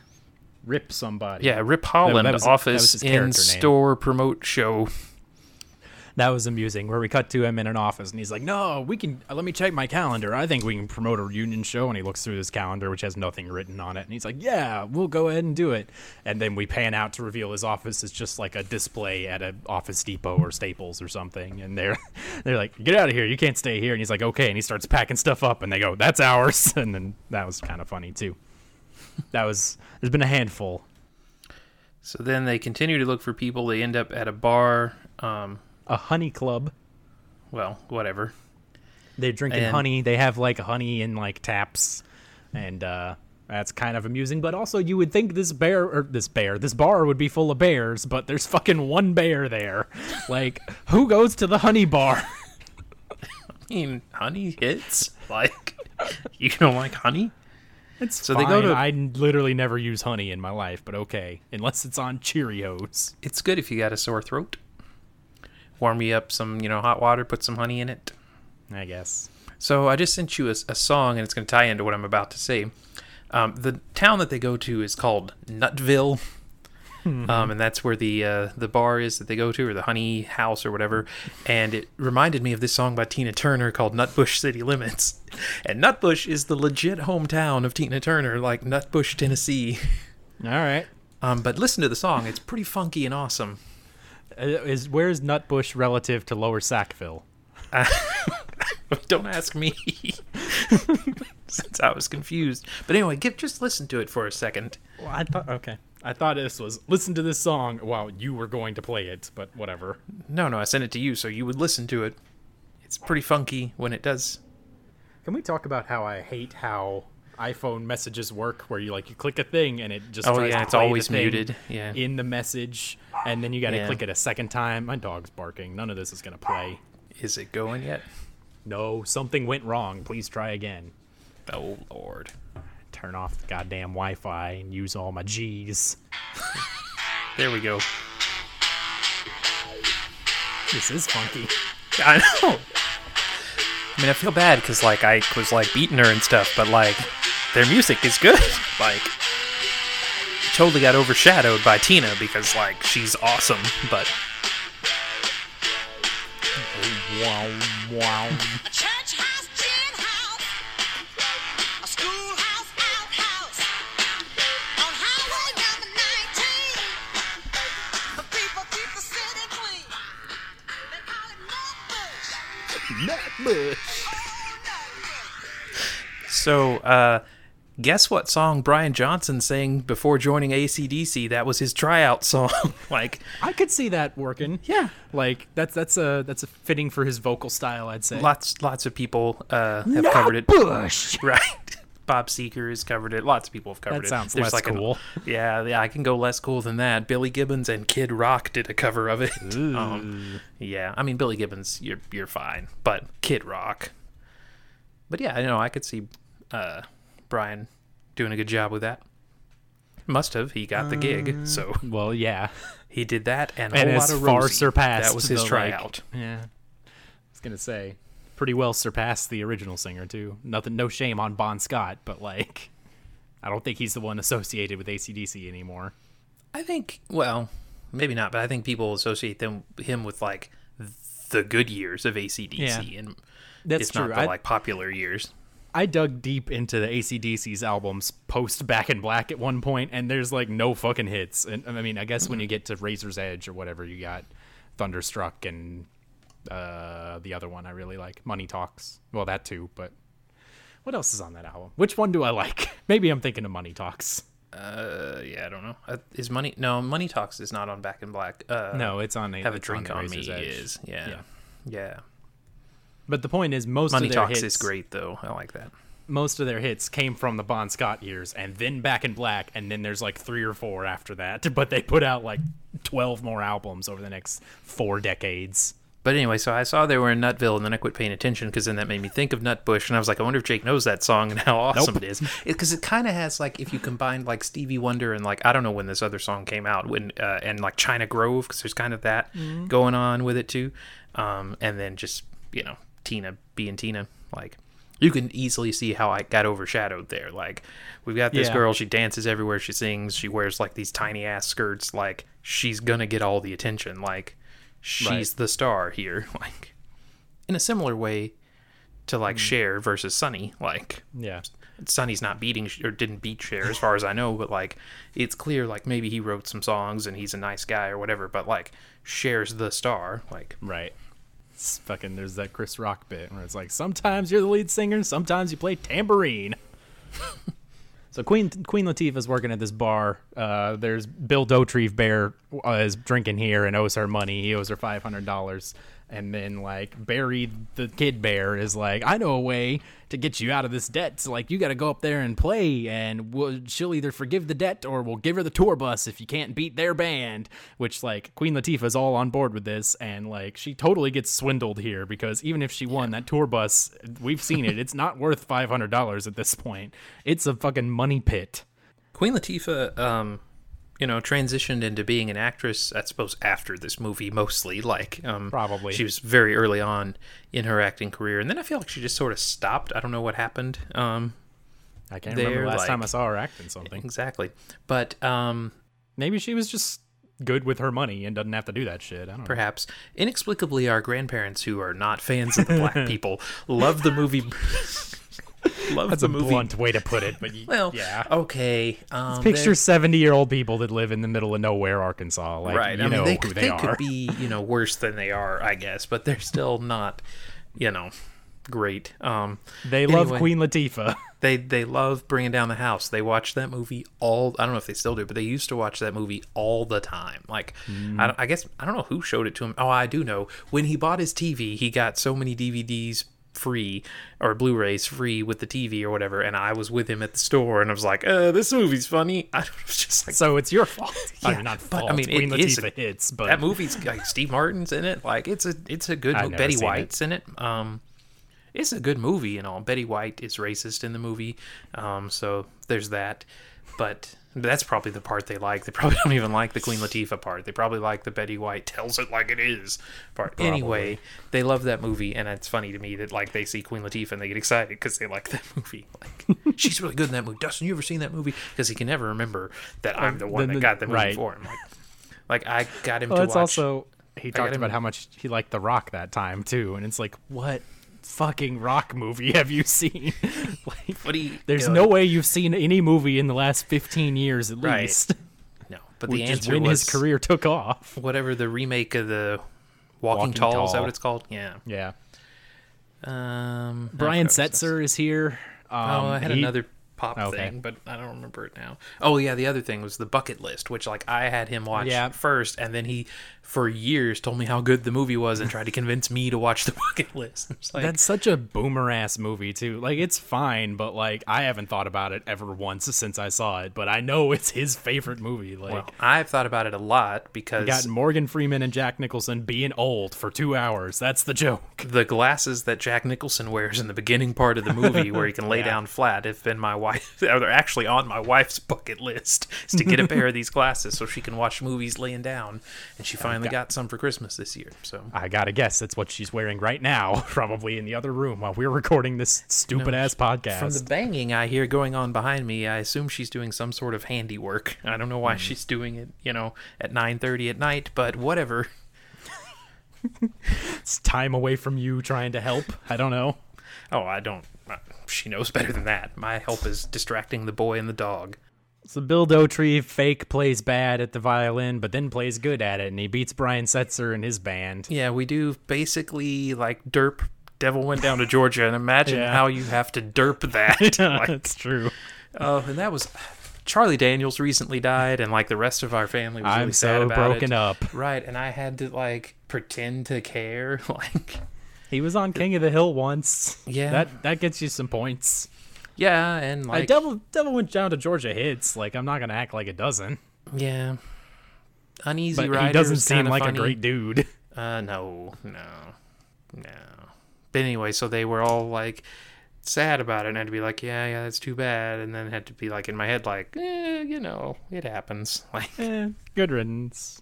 Rip somebody. Yeah, Rip Holland, that was- that was office in store promote show. That was amusing. Where we cut to him in an office, and he's like, "No, we can. Let me check my calendar. I think we can promote a reunion show." And he looks through his calendar, which has nothing written on it, and he's like, "Yeah, we'll go ahead and do it." And then we pan out to reveal his office is just like a display at an Office Depot or Staples or something. And they're they're like, "Get out of here! You can't stay here." And he's like, "Okay." And he starts packing stuff up, and they go, "That's ours." And then that was kind of funny too. That was. There's been a handful. So then they continue to look for people. They end up at a bar. Um, A honey club. well, whatever. They're drinking And- honey. They have like honey in like taps, and uh, that's kind of amusing. But also, you would think this bear or this bear, this bar would be full of bears, but there's fucking one bear there. Like, who goes to the honey bar? I mean, honey hits. Like, you don't like honey? It's So so they go to- I literally never use honey in my life, but okay, unless it's on Cheerios. It's good if you got a sore throat. Warm you up some, you know, hot water. Put some honey in it. I guess. So I just sent you a, a song, and it's going to tie into what I'm about to say. Um, the town that they go to is called Nutville, um, and that's where the uh, the bar is that they go to, or the Honey House, or whatever. And it reminded me of this song by Tina Turner called "Nutbush City Limits." And Nutbush is the legit hometown of Tina Turner, like Nutbush, Tennessee. All right. Um, but listen to the song; it's pretty funky and awesome. Uh, Is where's Nutbush relative to Lower Sackville? Don't ask me, since I was confused. But anyway, give just listen to it for a second. Well, I thought okay. I thought this was listen to this song while you were going to play it, but whatever. No, no, I sent it to you so you would listen to it. It's pretty funky when it does. Can we talk about how I hate how iPhone messages work, where you like you click a thing and it just Oh, yeah, it's always muted. Yeah. in the message, and then you got to Yeah. click it a second time. My dog's barking. None of this is gonna play. Is it going yet? No, something went wrong. Please try again. Oh lord. Turn off the goddamn Wi-Fi and use all my G's. There we go. This is funky. I know. I mean, I feel bad because like I was like beating her and stuff, but like their music is good. Like totally got overshadowed by Tina because like she's awesome, but Wow, wow. A church house, gin house, a schoolhouse, outhouse, on highway number 19. The people keep the city clean. They call it Nutbush. Nutbush. Oh, Nutbush. So, uh, guess what song Brian Johnson sang before joining ACDC? That was his tryout song. like, I could see that working. yeah, Like that's that's a that's a fitting for his vocal style, I'd say. lots lots of people uh, have covered it. Bush. Right. Bob Seger has covered it. Lots of people have covered That it. sounds less an- cool. yeah, yeah, I can go less cool than that. Billy Gibbons and Kid Rock did a cover of it. Um, yeah, I mean Billy Gibbons, you're you're fine, but Kid Rock. But yeah, I know I could see uh, Brian doing a good job with that. Must have. He got the gig, uh, so Well, yeah, he did that and a and whole has lot of far Rosie. surpassed. That was his the, like- tryout. yeah, I was gonna say, pretty well surpassed the original singer too. Nothing, no shame on Bon Scott, but like, I don't think he's the one associated with ACDC anymore. I think, well, maybe not, but I think people associate them him with like the good years of ACDC, Yeah. and That's it's true. not the I, like popular years. I dug deep into the ACDC's albums post Back in Black at one point, and there's like no fucking hits. And I mean, I guess when you get to Razor's Edge or whatever, you got Thunderstruck and uh, the other one I really like, Money Talks. Well, that too, but what else is on that album? Which one do I like? Maybe I'm thinking of Money Talks. Uh, yeah, I don't know. Uh, is money? No, Money Talks is not on Back in Black. Uh, No, it's on a have a it's on drink the on, me Edge. is yeah, Yeah. yeah. But the point is, most Money of their Talks hits, is great though. I like that. most of their hits came from the Bon Scott years, and then Back in Black, and then there's like three or four after that. But they put out like twelve more albums over the next four decades. But anyway, so I saw they were in Nutville, and then I quit paying attention because then that made me think of Nutbush, and I was like, I wonder if Jake knows that song and how awesome Nope. it is. Because it, kind of has like if you combined like Stevie Wonder and like I don't know when this other song came out, when uh, and like China Grove, because there's kind of that going on with it too, um, and then just you know Tina being Tina, like you can easily see how I got overshadowed there. Like we've got this Yeah. girl, she dances everywhere, she sings, she wears like these tiny ass skirts, like she's gonna get all the attention, like she's Right. the star here, like in a similar way to like hmm. Cher versus Sonny, like Yeah, Sonny's not beating or didn't beat Cher as far as I know, but like it's clear like maybe he wrote some songs and he's a nice guy or whatever, but like Cher's the star, like right. It's fucking. There's that Chris Rock bit where it's like, sometimes you're the lead singer, sometimes you play tambourine. So Queen Queen Latifah's working at this bar. Uh, there's Bill Dauterive Bear uh, is drinking here and owes her money. He owes her five hundred dollars. And then like Beary the Kid Bear is like, I know a way to get you out of this debt. So like you got to go up there and play, and we'll, she'll either forgive the debt or we'll give her the tour bus if you can't beat their band. Which like Queen Latifah's all on board with this, and like she totally gets swindled here because even if she won that tour bus, we've seen it. It's not worth five hundred dollars at this point. It's a fucking money pit. Queen Latifah, um, you know, transitioned into being an actress. I suppose after this movie, mostly like um, Probably. she was very early on in her acting career, and then I feel like she just sort of stopped. I don't know what happened. Um, I can't They're, remember the last time I saw her acting something. exactly, but um, Maybe she was just good with her money and doesn't have to do that shit. I don't know. perhaps inexplicably, our grandparents who are not fans of the black people love the movie. love That's the a movie. blunt way to put it, but y- Well, yeah. okay. Um, Picture seventy-year-old people that live in the middle of nowhere, Arkansas. Like, right. You I mean, know they, who could- they, they are. could be, you know, worse than they are, I guess, but they're still not, you know, great. Um, they love. Queen Latifah. they they love bringing down the house. They watch that movie all. I don't know if they still do, but they used to watch that movie all the time. Like, I, don't- I guess I don't know who showed it to him. Oh, I do know. When he bought his TV, he got so many DVDs free or Blu-rays free with the TV or whatever, and I was with him at the store, and I was like, uh, "This movie's funny." I was just like, so it's your fault. I Yeah, mean, not but, I fault. mean, Queen it is Latifah hits, but that movie's like Steve Martin's in it. Like it's a it's a good I've movie. Betty seen it. White's in it. Um, it's a good movie and all. Betty White is racist in the movie, um, so there's that. But that's probably the part they like. They probably don't even like the Queen Latifah part. They probably like the Betty White tells it like it is part. Anyway, they love that movie, and it's funny to me that like they see Queen Latifah and they get excited because they like that movie. Like she's really good in that movie. Dustin, you ever seen that movie? Because he can never remember that I'm the um, one the- that got the movie right. for him. Like, like I got him well, to it's watch. also he got talked him- about how much he liked The Rock that time too, and it's like, what fucking Rock movie have you seen? like, What you? there's no way you've seen any movie in the last fifteen years at Right. least. No, but the answer when was his career took off. whatever the remake of the Walking, Walking Tall, is that what it's called? Yeah. Yeah. Um, Brian forgot what it was. Setzer is here. Um, Oh, I had he- another pop Okay. thing, but I don't remember it now. Oh yeah, the other thing was the bucket list, which like I had him watch Yeah. first, and then he for years told me how good the movie was and tried to convince me to watch the bucket list. Like, That's such a boomer ass movie too. Like it's fine, but like I haven't thought about it ever once since I saw it. But I know it's his favorite movie. Like well, I've thought about it a lot because got Morgan Freeman and Jack Nicholson being old for two hours. That's the joke. the glasses that Jack Nicholson wears in the beginning part of the movie, where he can lay Yeah. down flat, have been my wife. They're actually on my wife's bucket list is to get a pair of these glasses so she can watch movies laying down. And she finally got- got some for Christmas this year. So I gotta guess that's what she's wearing right now, probably in the other room while we're recording this stupid ass podcast. from the banging I hear going on behind me, I assume she's doing some sort of handiwork. I don't know why she's doing it, you know, at 9:30 at night, but whatever. It's time away from you trying to help. I don't know. Oh, I don't. uh, She knows better than that. My help is distracting the boy and the dog. So Bill Dauterive fake plays bad at the violin, but then plays good at it, and he beats Brian Setzer and his band. Yeah, we do basically like derp. Devil went down to Georgia, and imagine Yeah. how you have to derp that. like, That's true. oh, and that was Charlie Daniels recently died, and like the rest of our family was I'm sad so about broken it. up. Right, and I had to like pretend to care, like. He was on King of the Hill once. Yeah. that that gets you some points. Yeah, and Like, like Devil Devil went down to Georgia hits. Like I'm not gonna act like it doesn't. yeah, uneasy But rider. he doesn't seem like funny. a great dude. Uh, no, no, no. But anyway, so they were all like sad about it, and I had to be like, yeah, yeah, that's too bad, and then had to be like in my head, like, eh, you know, it happens. Like Eh, good riddance.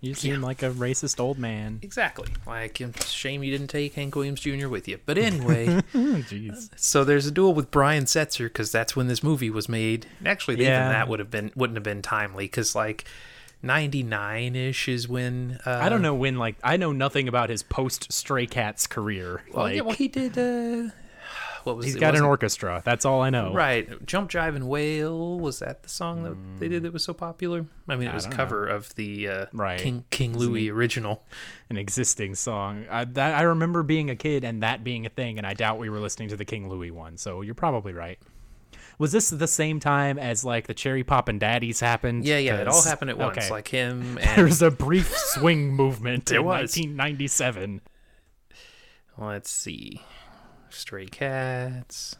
You seem like a racist old man. exactly. Like it's a shame you didn't take Hank Williams Jr. with you. But anyway. Jeez. So there's a duel with Brian Setzer because that's when this movie was made. Actually, even that would have been wouldn't have been timely because like '99 ish is when uh, I don't know when. Like I know nothing about his post Stray Cats career. Well, like yeah, well, he did. Uh, what was he's it? got an Wasn't- orchestra. That's all I know. Right, Jump Jive and Wail was that the song that they did that was so popular? I mean, it was a cover of the uh, Right. King King Louis original. An existing song. I, that I remember being a kid and that being a thing, and I doubt we were listening to the King Louis one. So you're probably right. Was this the same time as like the Cherry Poppin' Daddies happened? Yeah, yeah, it all 'Cause- happened at once. okay. Like him there and was a brief swing movement in was. 1997. let's see, Stray Cats.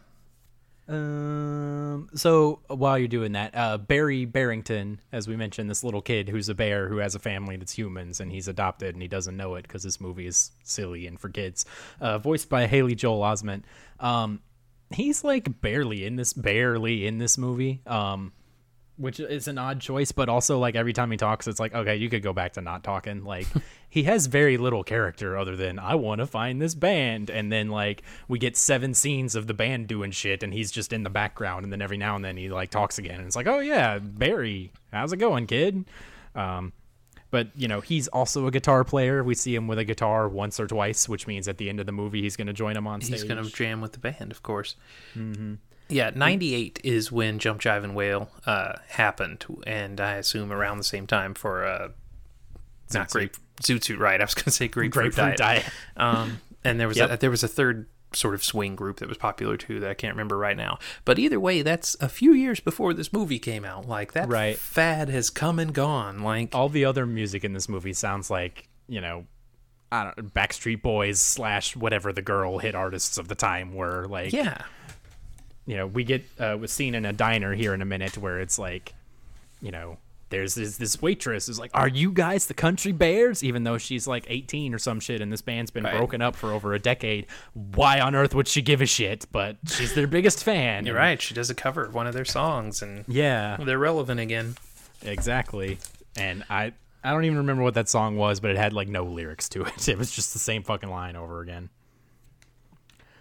Um. So while you're doing that, uh, Beary Barrington, as we mentioned, this little kid who's a bear who has a family that's humans and he's adopted and he doesn't know it because this movie is silly and for kids. Uh, voiced by Haley Joel Osment. Um, he's like barely in this, barely in this movie. Um, which is an odd choice, but also like every time he talks, it's like okay, you could go back to not talking. Like he has very little character other than I want to find this band, and then like we get seven scenes of the band doing shit, and he's just in the background, and then every now and then he like talks again, and it's like oh yeah, Beary, how's it going, kid? Um, but you know he's also a guitar player. We see him with a guitar once or twice, which means at the end of the movie he's going to join him on stage. He's gonna jam with the band, of course. Mm-hmm. Yeah, '98 is when Jump Jive and Wail uh, happened, and I assume around the same time for uh, not grape Zoot Suit, right? I was gonna say grapefruit, Grapefruit diet. Diet. Um, and there was Yep. a, there was a third sort of swing group that was popular too that I can't remember right now. But either way, that's a few years before this movie came out. Like that Right. fad has come and gone. Like all the other music in this movie sounds like you know I don't Backstreet Boys slash whatever the girl hit artists of the time were like yeah, you know we get uh, was seen in a diner here in a minute where it's like you know there's this, this waitress is like are you guys the country bears even though she's like 18 or some shit and this band's been Right. broken up for over a decade why on earth would she give a shit but she's their biggest fan you're And- right. She does a cover of one of their songs, and yeah they're relevant again. Exactly. And I I don't even remember what that song was, but it had like no lyrics to it. It was just the same fucking line over again.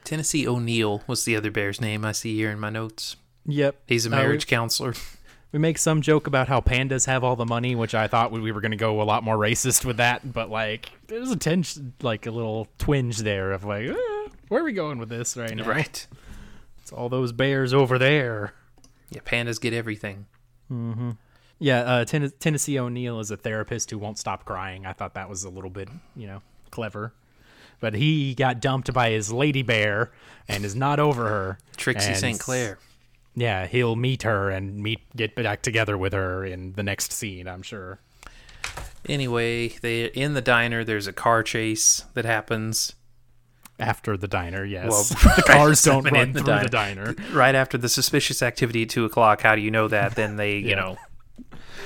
Tennessee O'Neal was the other bear's name I see here in my notes. Yep. He's a Uh, marriage counselor. we make some joke about how pandas have all the money, which I thought we we were going to go a lot more racist with that, but like there's a tinge, like a little twinge there of like, eh, where are we going with this right now? Right. It's all those bears over there. Yeah, pandas get everything. Yeah, uh, Ten- Tennessee O'Neal is a therapist who won't stop crying. I thought that was a little bit, you know, clever. But he got dumped by his lady bear and is not over her. Trixie St. Clair. yeah, he'll meet her and meet get back together with her in the next scene. I'm sure. Anyway, they in the diner. There's a car chase that happens After the diner, yes. Well, the cars don't run the through the diner. diner. right after the suspicious activity at two o'clock. How do you know that? Then they, you know,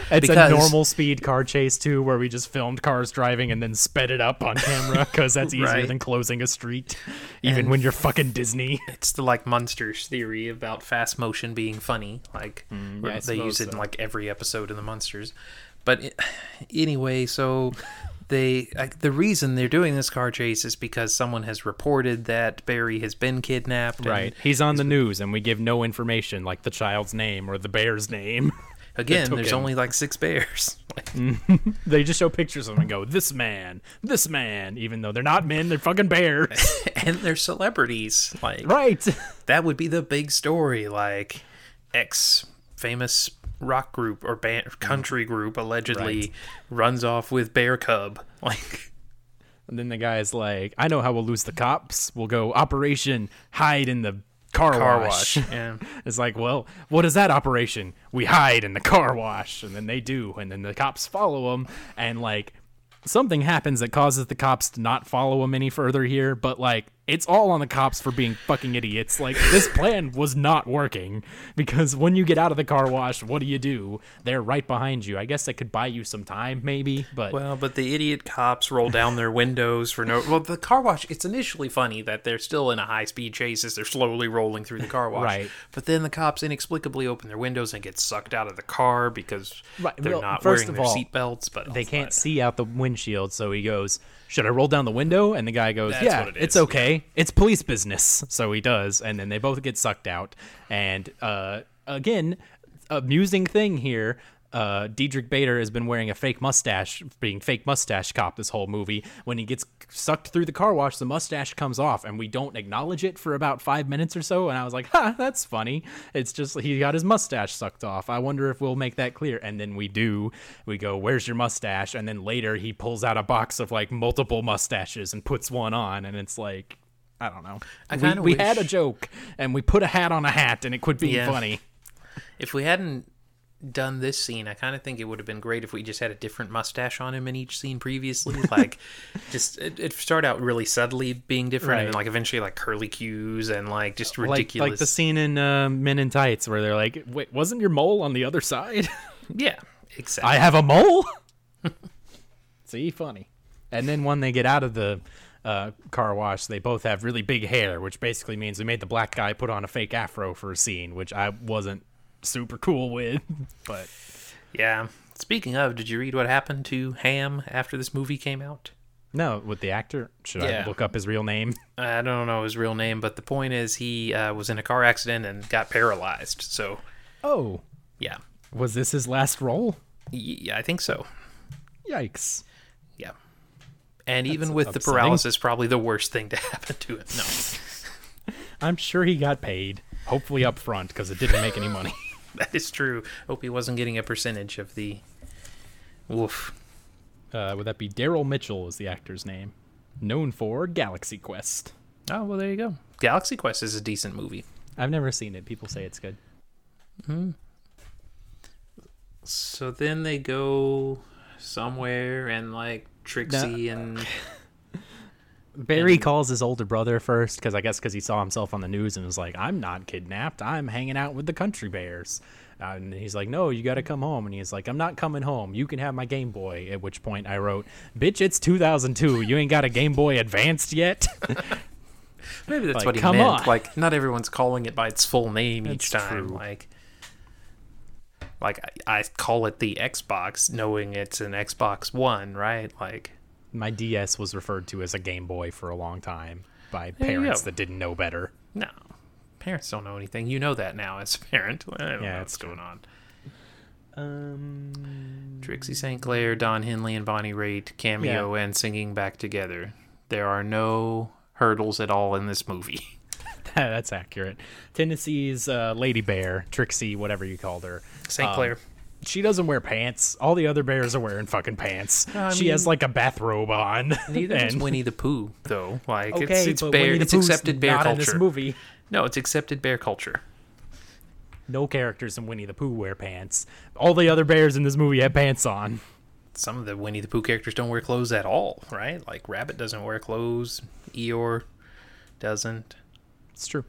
It's Because- a normal speed car chase too, where we just filmed cars driving and then sped it up on camera because that's easier Right. than closing a street, even And- when you're fucking Disney. it's the like Munsters theory about fast motion being funny. Like Mm, yeah, they use it in like every episode of the Munsters. But it, anyway, so they like, the reason they're doing this car chase is because someone has reported that Beary has been kidnapped. Right. He's on the news, and we give no information like the child's name or the bear's name. Again, there's him. only like six bears. They just show pictures of them and go, "This man, this man," even though they're not men, they're fucking bears. and they're celebrities. Like right. that would be the big story like ex famous rock group or band country group allegedly Right. runs off with bear cub like And then the guy's like, "I know how we'll lose the cops. We'll go Operation Hide in the Car, car wash." wash yeah It's like, well, what is that operation? We hide in the car wash, and then they do, and then the cops follow them, and like something happens that causes the cops to not follow them any further here. But like, it's all on the cops for being fucking idiots. Like this plan was not working because when you get out of the car wash, what do you do? They're right behind you. I guess that could buy you some time, maybe, but well but the idiot cops roll down their windows for no well the car wash it's initially funny that they're still in a high speed chase as they're slowly rolling through the car wash Right. but then the cops inexplicably open their windows and get sucked out of the car because Right, they're well, not wearing their seatbelts but they oh can't see out the windshield. So he goes, "Should I roll down the window?" And the guy goes, That's "Yeah, what it it's okay. It's police business." So he does, and then they both get sucked out. And uh, again, amusing thing here. Uh, Diedrich Bader has been wearing a fake mustache, being fake mustache cop this whole movie. When he gets sucked through the car wash, the mustache comes off, and we don't acknowledge it for about five minutes or so. And I was like, "Ha, that's funny." It's just he got his mustache sucked off. I wonder if we'll make that clear. And then we do. We go, "Where's your mustache?" And then later he pulls out a box of like multiple mustaches and puts one on, and it's like, I don't know. I we, we had a joke, and we put a hat on a hat, and it quit being Yeah. funny. If we hadn't done this scene, I kind of think it would have been great if we just had a different mustache on him in each scene previously. Like, just it, it started out really subtly being different, and then like eventually like curly cues and like just Like, ridiculous. like the scene in uh, Men in Tights where they're like, "Wait, wasn't your mole on the other side?" yeah, exactly. I have a mole. See, funny. And then when they get out of the uh, car wash, they both have really big hair, which basically means we made the black guy put on a fake afro for a scene, which I wasn't super cool with. But yeah. Speaking of, did you read what happened to Hamm after this movie came out? no, with the actor, should Yeah. I look up his real name? I don't know his real name, but the point is he uh, was in a car accident and got paralyzed. So Oh, yeah, was this his last role? yeah, I think so. Yikes. Yeah. And even with the paralysis, probably the worst thing to happen to him. No. I'm sure he got paid, hopefully up front, because it didn't make any money. That is true. Hope he wasn't getting a percentage of the. Woof. Uh, would that be Daryl Mitchell is the actor's name, known for Galaxy Quest. Oh well, there you go. Galaxy Quest is a decent movie. I've never seen it. People say it's good. hmm So then they go somewhere and like Trixie and Barry calls his older brother first because I guess because he saw himself on the news and was like, "I'm not kidnapped. I'm hanging out with the country bears." Uh, and he's like, "No, you got to come home." And he's like, "I'm not coming home. You can have my Game Boy." At which point I wrote, "Bitch, it's 2002. You ain't got a Game Boy Advanced yet." maybe that's Like, what he come meant. on. Like not everyone's calling it by its full name each time. true. Like, like I, I call it the Xbox, knowing it's an Xbox One, right? Like, my DS was referred to as a Game Boy for a long time by you parents go. that didn't know better. no, parents don't know anything. You know that now as a parent. I don't Yeah, know it's what's going on. Um, Trixie St. Claire, Don Henley, and Bonnie Raitt cameo and singing back together. There are no hurdles at all in this movie. that's accurate. Tennessee's uh, Lady Bear, Trixie, whatever you called her. St. um, Clair. She doesn't wear pants. All the other bears are wearing fucking pants. I she has like a bathrobe on. Neither is and- Winnie the Pooh, though. Like Okay, it's, it's bear. It's accepted bear not culture. in this movie. No, it's accepted bear culture. No characters in Winnie the Pooh wear pants. All the other bears in this movie have pants on. Some of the Winnie the Pooh characters don't wear clothes at all, right? Like Rabbit doesn't wear clothes. Eeyore doesn't. It's true.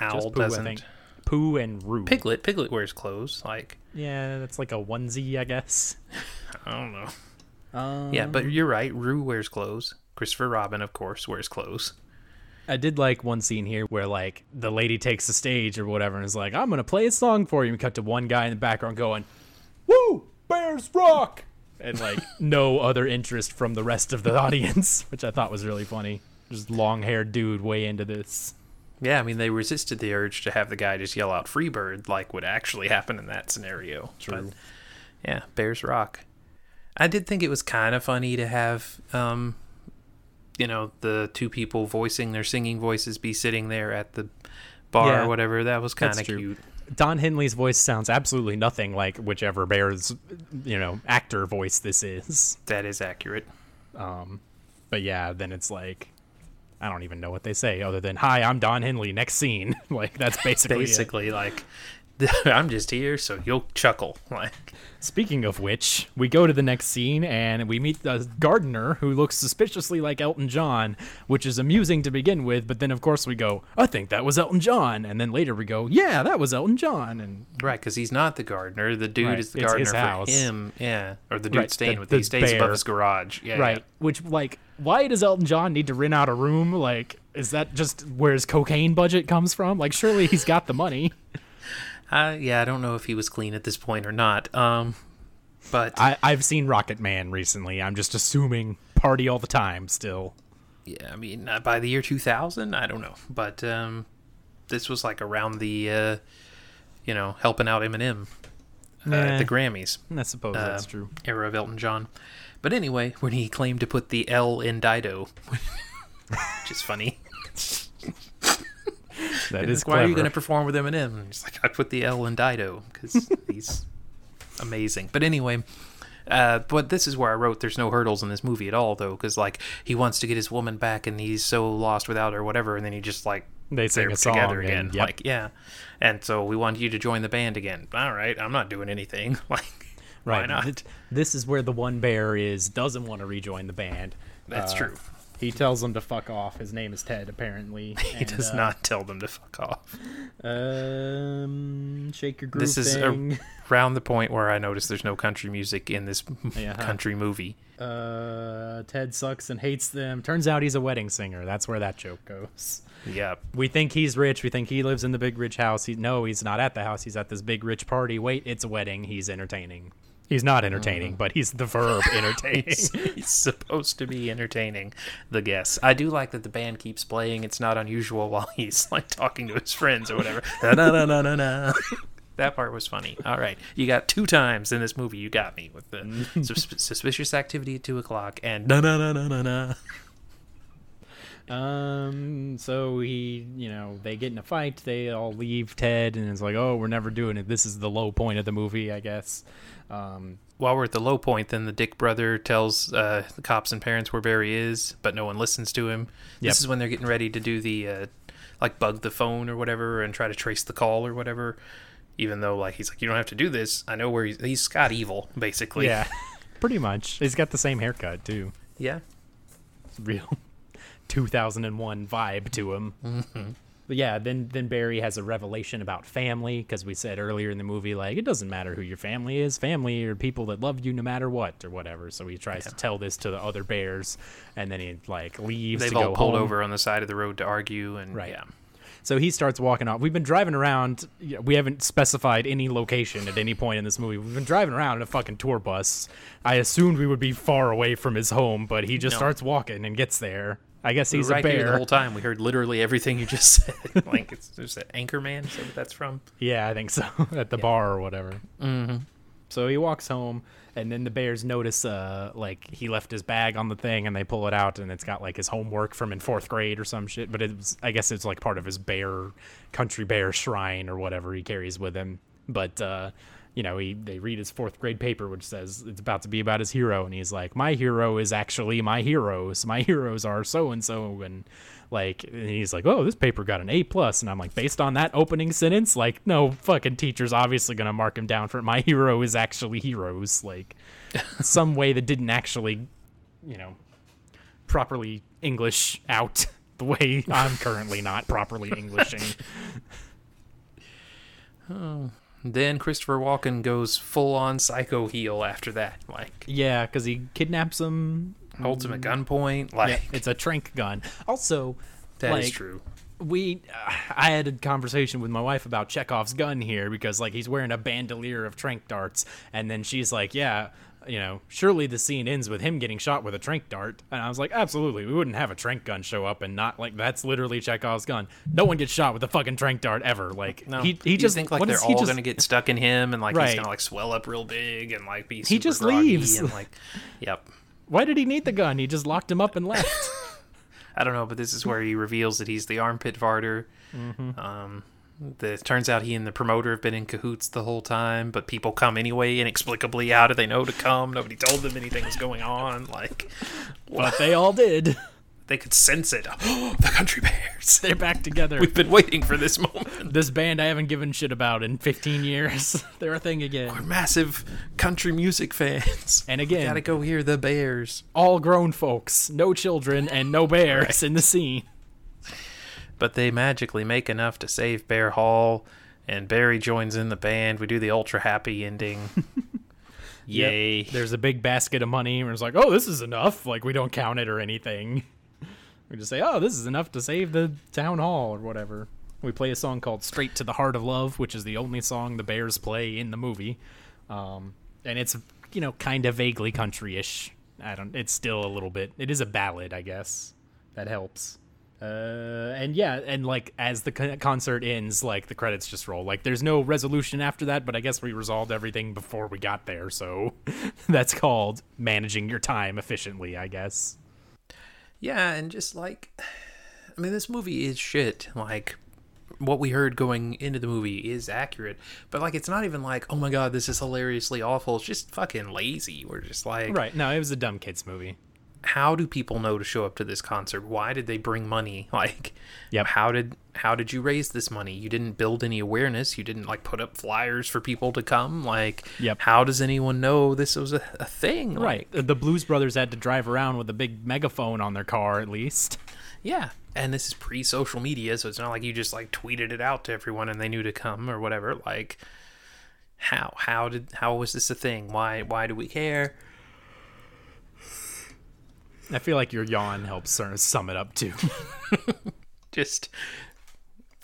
Owl Pooh, doesn't. Pooh and Roo. Piglet. Piglet wears clothes. Like Yeah, that's like a onesie, I guess. I don't know. Um, Yeah, but you're right. Roo wears clothes. Christopher Robin, of course, wears clothes. I did like one scene here where like the lady takes the stage or whatever and is like, "I'm gonna play a song for you." And we cut to one guy in the background going, "Woo, Bears rock!" and like no other interest from the rest of the audience, which I thought was really funny. Just long-haired dude way into this. Yeah, I mean they resisted the urge to have the guy just yell out "Freebird" like would actually happen in that scenario. True. But, yeah, Bears rock. I did think it was kind of funny to have, um, you know, the two people voicing their singing voices be sitting there at the bar Yeah, or whatever. That was kind of cute. Don Henley's voice sounds absolutely nothing like whichever Bears, you know, actor voice this is. That is accurate. Um, but yeah, then it's like I don't even know what they say other than "Hi, I'm Don Henley." Next scene, like that's basically. it. Basically, like I'm just here so you'll chuckle. Like Speaking of which, we go to the next scene and we meet the gardener who looks suspiciously like Elton John, which is amusing to begin with. But then, of course, we go, "I think that was Elton John," and then later we go, "Yeah, that was Elton John." And right, because he's not the gardener. The dude Right, is the gardener his for house. him. Yeah, or the dude Right, staying the- with. the He stays above his garage. Yeah, right, which like, why does Elton John need to rent out a room? Like, is that just where his cocaine budget comes from? Like, surely he's got the money. Uh, yeah, I don't know if he was clean at this point or not. Um, but I, I've seen Rocketman recently. I'm just assuming party all the time still. yeah, I mean, uh, by the year 2000, I don't know. But um, this was like around the, uh, you know, helping out Eminem uh, Nah. at the Grammys I suppose uh, that's true. era of Elton John. But anyway, when he claimed to put the L in Dido, which is funny. that is It's is like, Why are you going to perform with Eminem? And he's like, I put the L in Dido because he's amazing. But anyway, uh, but this is where I wrote there's no hurdles in this movie at all, though, because like he wants to get his woman back and he's so lost without her, whatever, and then he just like They sing a song together and- again, yep. like yeah. And so we want you to join the band again. All right, I'm not doing anything. Like, why Right. not? This is where the one bear is doesn't want to rejoin the band. That's Uh, true. He tells them to fuck off. His name is Ted, apparently. He does not tell them to fuck off. Um, shake your groove This is around the point where I notice there's no country music in this Yeah. country movie. Uh, Ted sucks and hates them. Turns out he's a wedding singer. That's where that joke goes. Yeah, We think he's rich. We think he lives in the big rich house. He, no, he's not at the house. He's at this big rich party. Wait, it's a wedding. He's entertaining. He's not entertaining, uh-huh. but he's the verb entertaining. he's supposed to be entertaining the guests. I do like that the band keeps playing. It's not unusual while he's like talking to his friends or whatever. That part was funny. All right, you got two times in this movie. You got me with the sus- suspicious activity at two o'clock and da da da da da. Um, so he, you know, they get in a fight. They all leave Ted, and it's like, oh, we're never doing it. This is the low point of the movie, I guess. Um, While we're at the low point, then the Dick brother tells uh, the cops and parents where Barry is, but no one listens to him. Yep. This is when they're getting ready to do the uh, like bug the phone or whatever and try to trace the call or whatever. Even though like he's like, you don't have to do this. I know where he's. He's Scott Evil, basically. yeah, pretty much. He's got the same haircut too. Yeah. It's real 2001 vibe to him. Mm-hmm. But yeah, then then Barry has a revelation about family because we said earlier in the movie like it doesn't matter who your family is, family are people that love you no matter what or whatever. So he tries to tell this to the other bears, and then he like leaves They've to all go pulled home. over on the side of the road to argue, and Right. yeah, So he starts walking off. We've been driving around. We haven't specified any location at any point in this movie. We've been driving around in a fucking tour bus. I assumed we would be far away from his home, but he just No. starts walking and gets there. I guess we he's a right bear. here the whole time. We heard literally everything you just said. like it's there's that Anchorman. Is that what that's from? Yeah, I think so. At the bar or whatever. Mm-hmm. So he walks home, and then the bears notice, uh, like he left his bag on the thing, and they pull it out, and it's got like his homework from in fourth grade or some shit. But it's, I guess it's like part of his bear, country bear shrine or whatever he carries with him. But uh, you know, he they read his fourth grade paper, which says it's about to be about his hero, and he's like, "My hero is actually my heroes. My heroes are so and so," and like, and he's like, "Oh, this paper got an A plus," and I'm like, based on that opening sentence, like, no fucking teacher's obviously gonna mark him down for it. my hero is actually heroes, like, some way that didn't actually, you know, properly English out the way I'm currently not properly Englishing. Oh. Then Christopher Walken goes full on psycho heel after that. Like yeah, because he kidnaps him. holds him at gunpoint. Like Yeah, it's a trank gun. Also, that is like, true. we uh, I had a conversation with my wife about Chekhov's gun here because like he's wearing a bandolier of trank darts and then she's like, "Yeah, you know, surely the scene ends with him getting shot with a trank dart." And I was like, "Absolutely. We wouldn't have a trank gun show up and not like that's literally Chekhov's gun. No one gets shot with a fucking trank dart ever. Like No, he he You just think like what they're is all just- gonna get stuck in him, and like Right. he's gonna like swell up real big and like be. He just leaves. and like, yep. Why did he need the gun? He just locked him up and left. I don't know, but this is where he reveals that he's the armpit farter. Mm-hmm. Um, it turns out he and the promoter have been in cahoots the whole time, but people come anyway inexplicably. How did they know to come? Nobody told them anything was going on. Like what? but they all did. they could sense it. the country bears. They're back together. We've been waiting for this moment. this band I haven't given shit about in 15 years. They're a thing again. We're massive country music fans. And We again, gotta go hear the Bears. all grown folks, no children, and no bears in the scene. But they magically make enough to save Bear Hall, and Barry joins in the band. We do the ultra happy ending. Yay. Yep. There's a big basket of money, and it's like, oh, this is enough. Like, we don't count it or anything. We just say, oh, this is enough to save the town hall or whatever. We play a song called Straight to the Heart of Love, which is the only song the Bears play in the movie. Um, and it's, you know, kind of vaguely country-ish. I don't, it's still a little bit, it is a ballad, I guess. That helps. Uh, and yeah, and like as the concert ends, like the credits just roll. Like there's no resolution after that, but I guess we resolved everything before we got there. So that's called managing your time efficiently, I guess. Yeah, and just like, I mean, this movie is shit. Like, what we heard going into the movie is accurate, but like, it's not even like, oh my god, this is hilariously awful. It's just fucking lazy. We're just like, Right? No, it was a dumb kids movie. How do people know to show up to this concert? Why did they bring money? Like, Yep. how did how did you raise this money? You didn't build any awareness. You didn't like put up flyers for people to come. Like, Yep. how does anyone know this was a, a thing? Right. The Blues Brothers had to drive around with a big megaphone on their car, at least. yeah. And this is pre-social media, so it's not like you just like tweeted it out to everyone and they knew to come or whatever. Like, how how did how was this a thing? Why why do we care? I feel like your yawn helps sort of sum it up too. Just,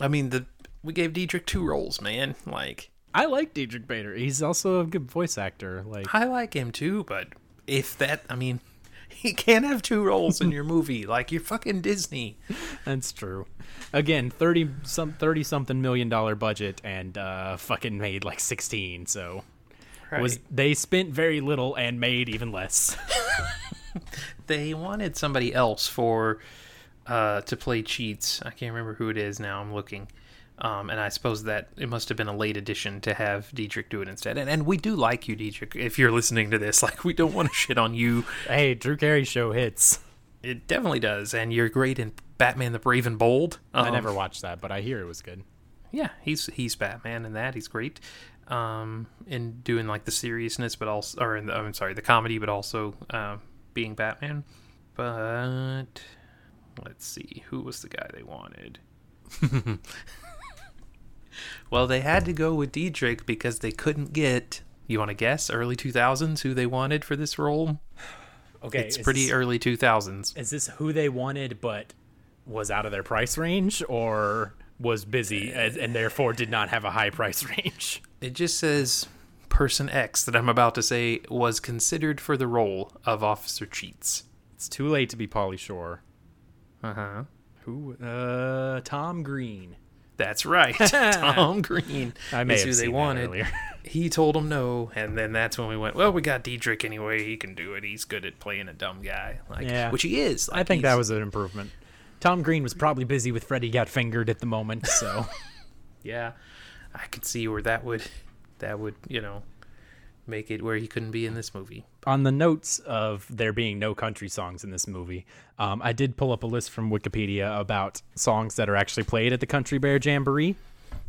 I mean, the we gave Diedrich two roles, man. Like, I like Diedrich Bader. He's also a good voice actor. Like I like him too, but if that, I mean, he can't have two roles in your movie. Like, you're fucking Disney. That's true. Again, thirty some thirty something million dollar budget and uh fucking made like sixteen, so was they spent very little and made even less. They wanted somebody else for uh, to play Cheets. I can't remember who it is now. I'm looking. Um, and I suppose that it must have been a late addition to have Diedrich do it instead. And, and we do like you, Diedrich, If you're listening to this, like we don't want to shit on you. hey, Drew Carey show hits. It definitely does, and you're great in Batman: The Brave and Bold. I Um, never watched that, but I hear it was good. Yeah, he's he's Batman in that. He's great. Um, in doing like the seriousness, but also, or in the, I'm sorry, the comedy, but also uh, being Batman. But let's see, who was the guy they wanted? well, they had to go with Diedrich because they couldn't get. You want to guess early 2000s who they wanted for this role? Okay, It's pretty early 2000s. Is this who they wanted, but was out of their price range, or was busy uh, and, and therefore did not have a high price range? It just says person X that I'm about to say was considered for the role of Officer Cheets. It's too late to be Pauly Shore. Uh huh. Who? Uh, Tom Green. That's right, Tom Green. I may have who seen they wanted. earlier. He told them no, and then that's when we went. Well, we got Diedrich anyway. He can do it. He's good at playing a dumb guy, like Yeah. which he is. I Like, think that was an improvement. Tom Green was probably busy with Freddy Got Fingered at the moment, so yeah. I could see where that would that would you know make it where he couldn't be in this movie. on the notes of there being no country songs in this movie, um, I did pull up a list from Wikipedia about songs that are actually played at the Country Bear Jamboree.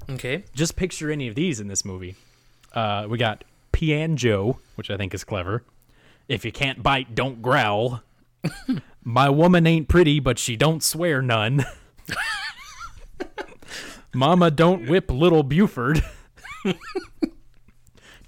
Okay. Just picture any of these in this movie. Uh, we got Pianjo, which I think is clever. If you can't bite, don't growl. My woman ain't pretty, but she don't swear none. Mama don't whip little Buford.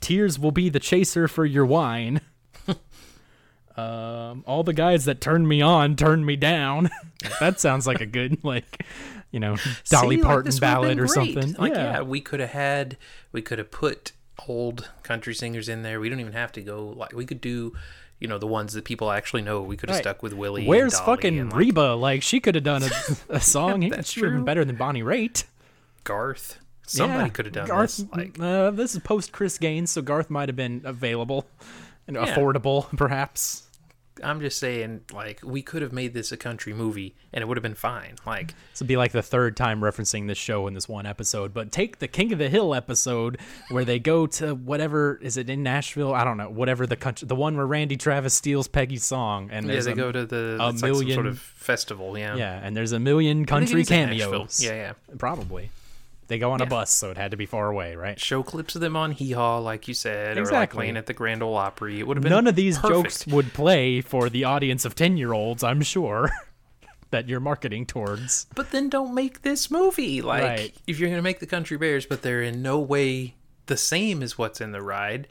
Tears will be the chaser for your wine. um, all the guys that turned me on turned me down. that sounds like a good like, you know, Dolly See, Parton would've ballad or something. Like, yeah. yeah. we could have had, we could have put old country singers in there. We don't even have to go like we could do, you know, the ones that people actually know. We could have Right. stuck with Willie. Where's fucking like, Reba? Like she could have done a, a song. He That's have been better than Bonnie Raitt. Garth? Somebody Yeah, could have done Garth, this. Like, uh, this is post Chris Gaines, so Garth might have been available and Yeah. affordable, perhaps. I'm just saying, like, we could have made this a country movie and it would have been fine. Like, This would be like the third time referencing this show in this one episode. But take the King of the Hill episode where they go to whatever is it in Nashville? I don't know. Whatever the country, the one where Randy Travis steals Peggy's song, and yeah, they a, go to the a million like some sort of festival. Yeah. yeah, and there's a million I think it country is in Nashville. cameos. Yeah, yeah. probably. They go on a bus, so it had to be far away, right? Show clips of them on Hee Haw, like you said, or like Exactly. playing at the Grand Ole Opry. It would have been None of these perfect. jokes would play for the audience of 10 year olds, I'm sure, that you're marketing towards. But then don't make this movie. Like, Right. if you're gonna make the Country Bears, but they're in no way the same as what's in the ride,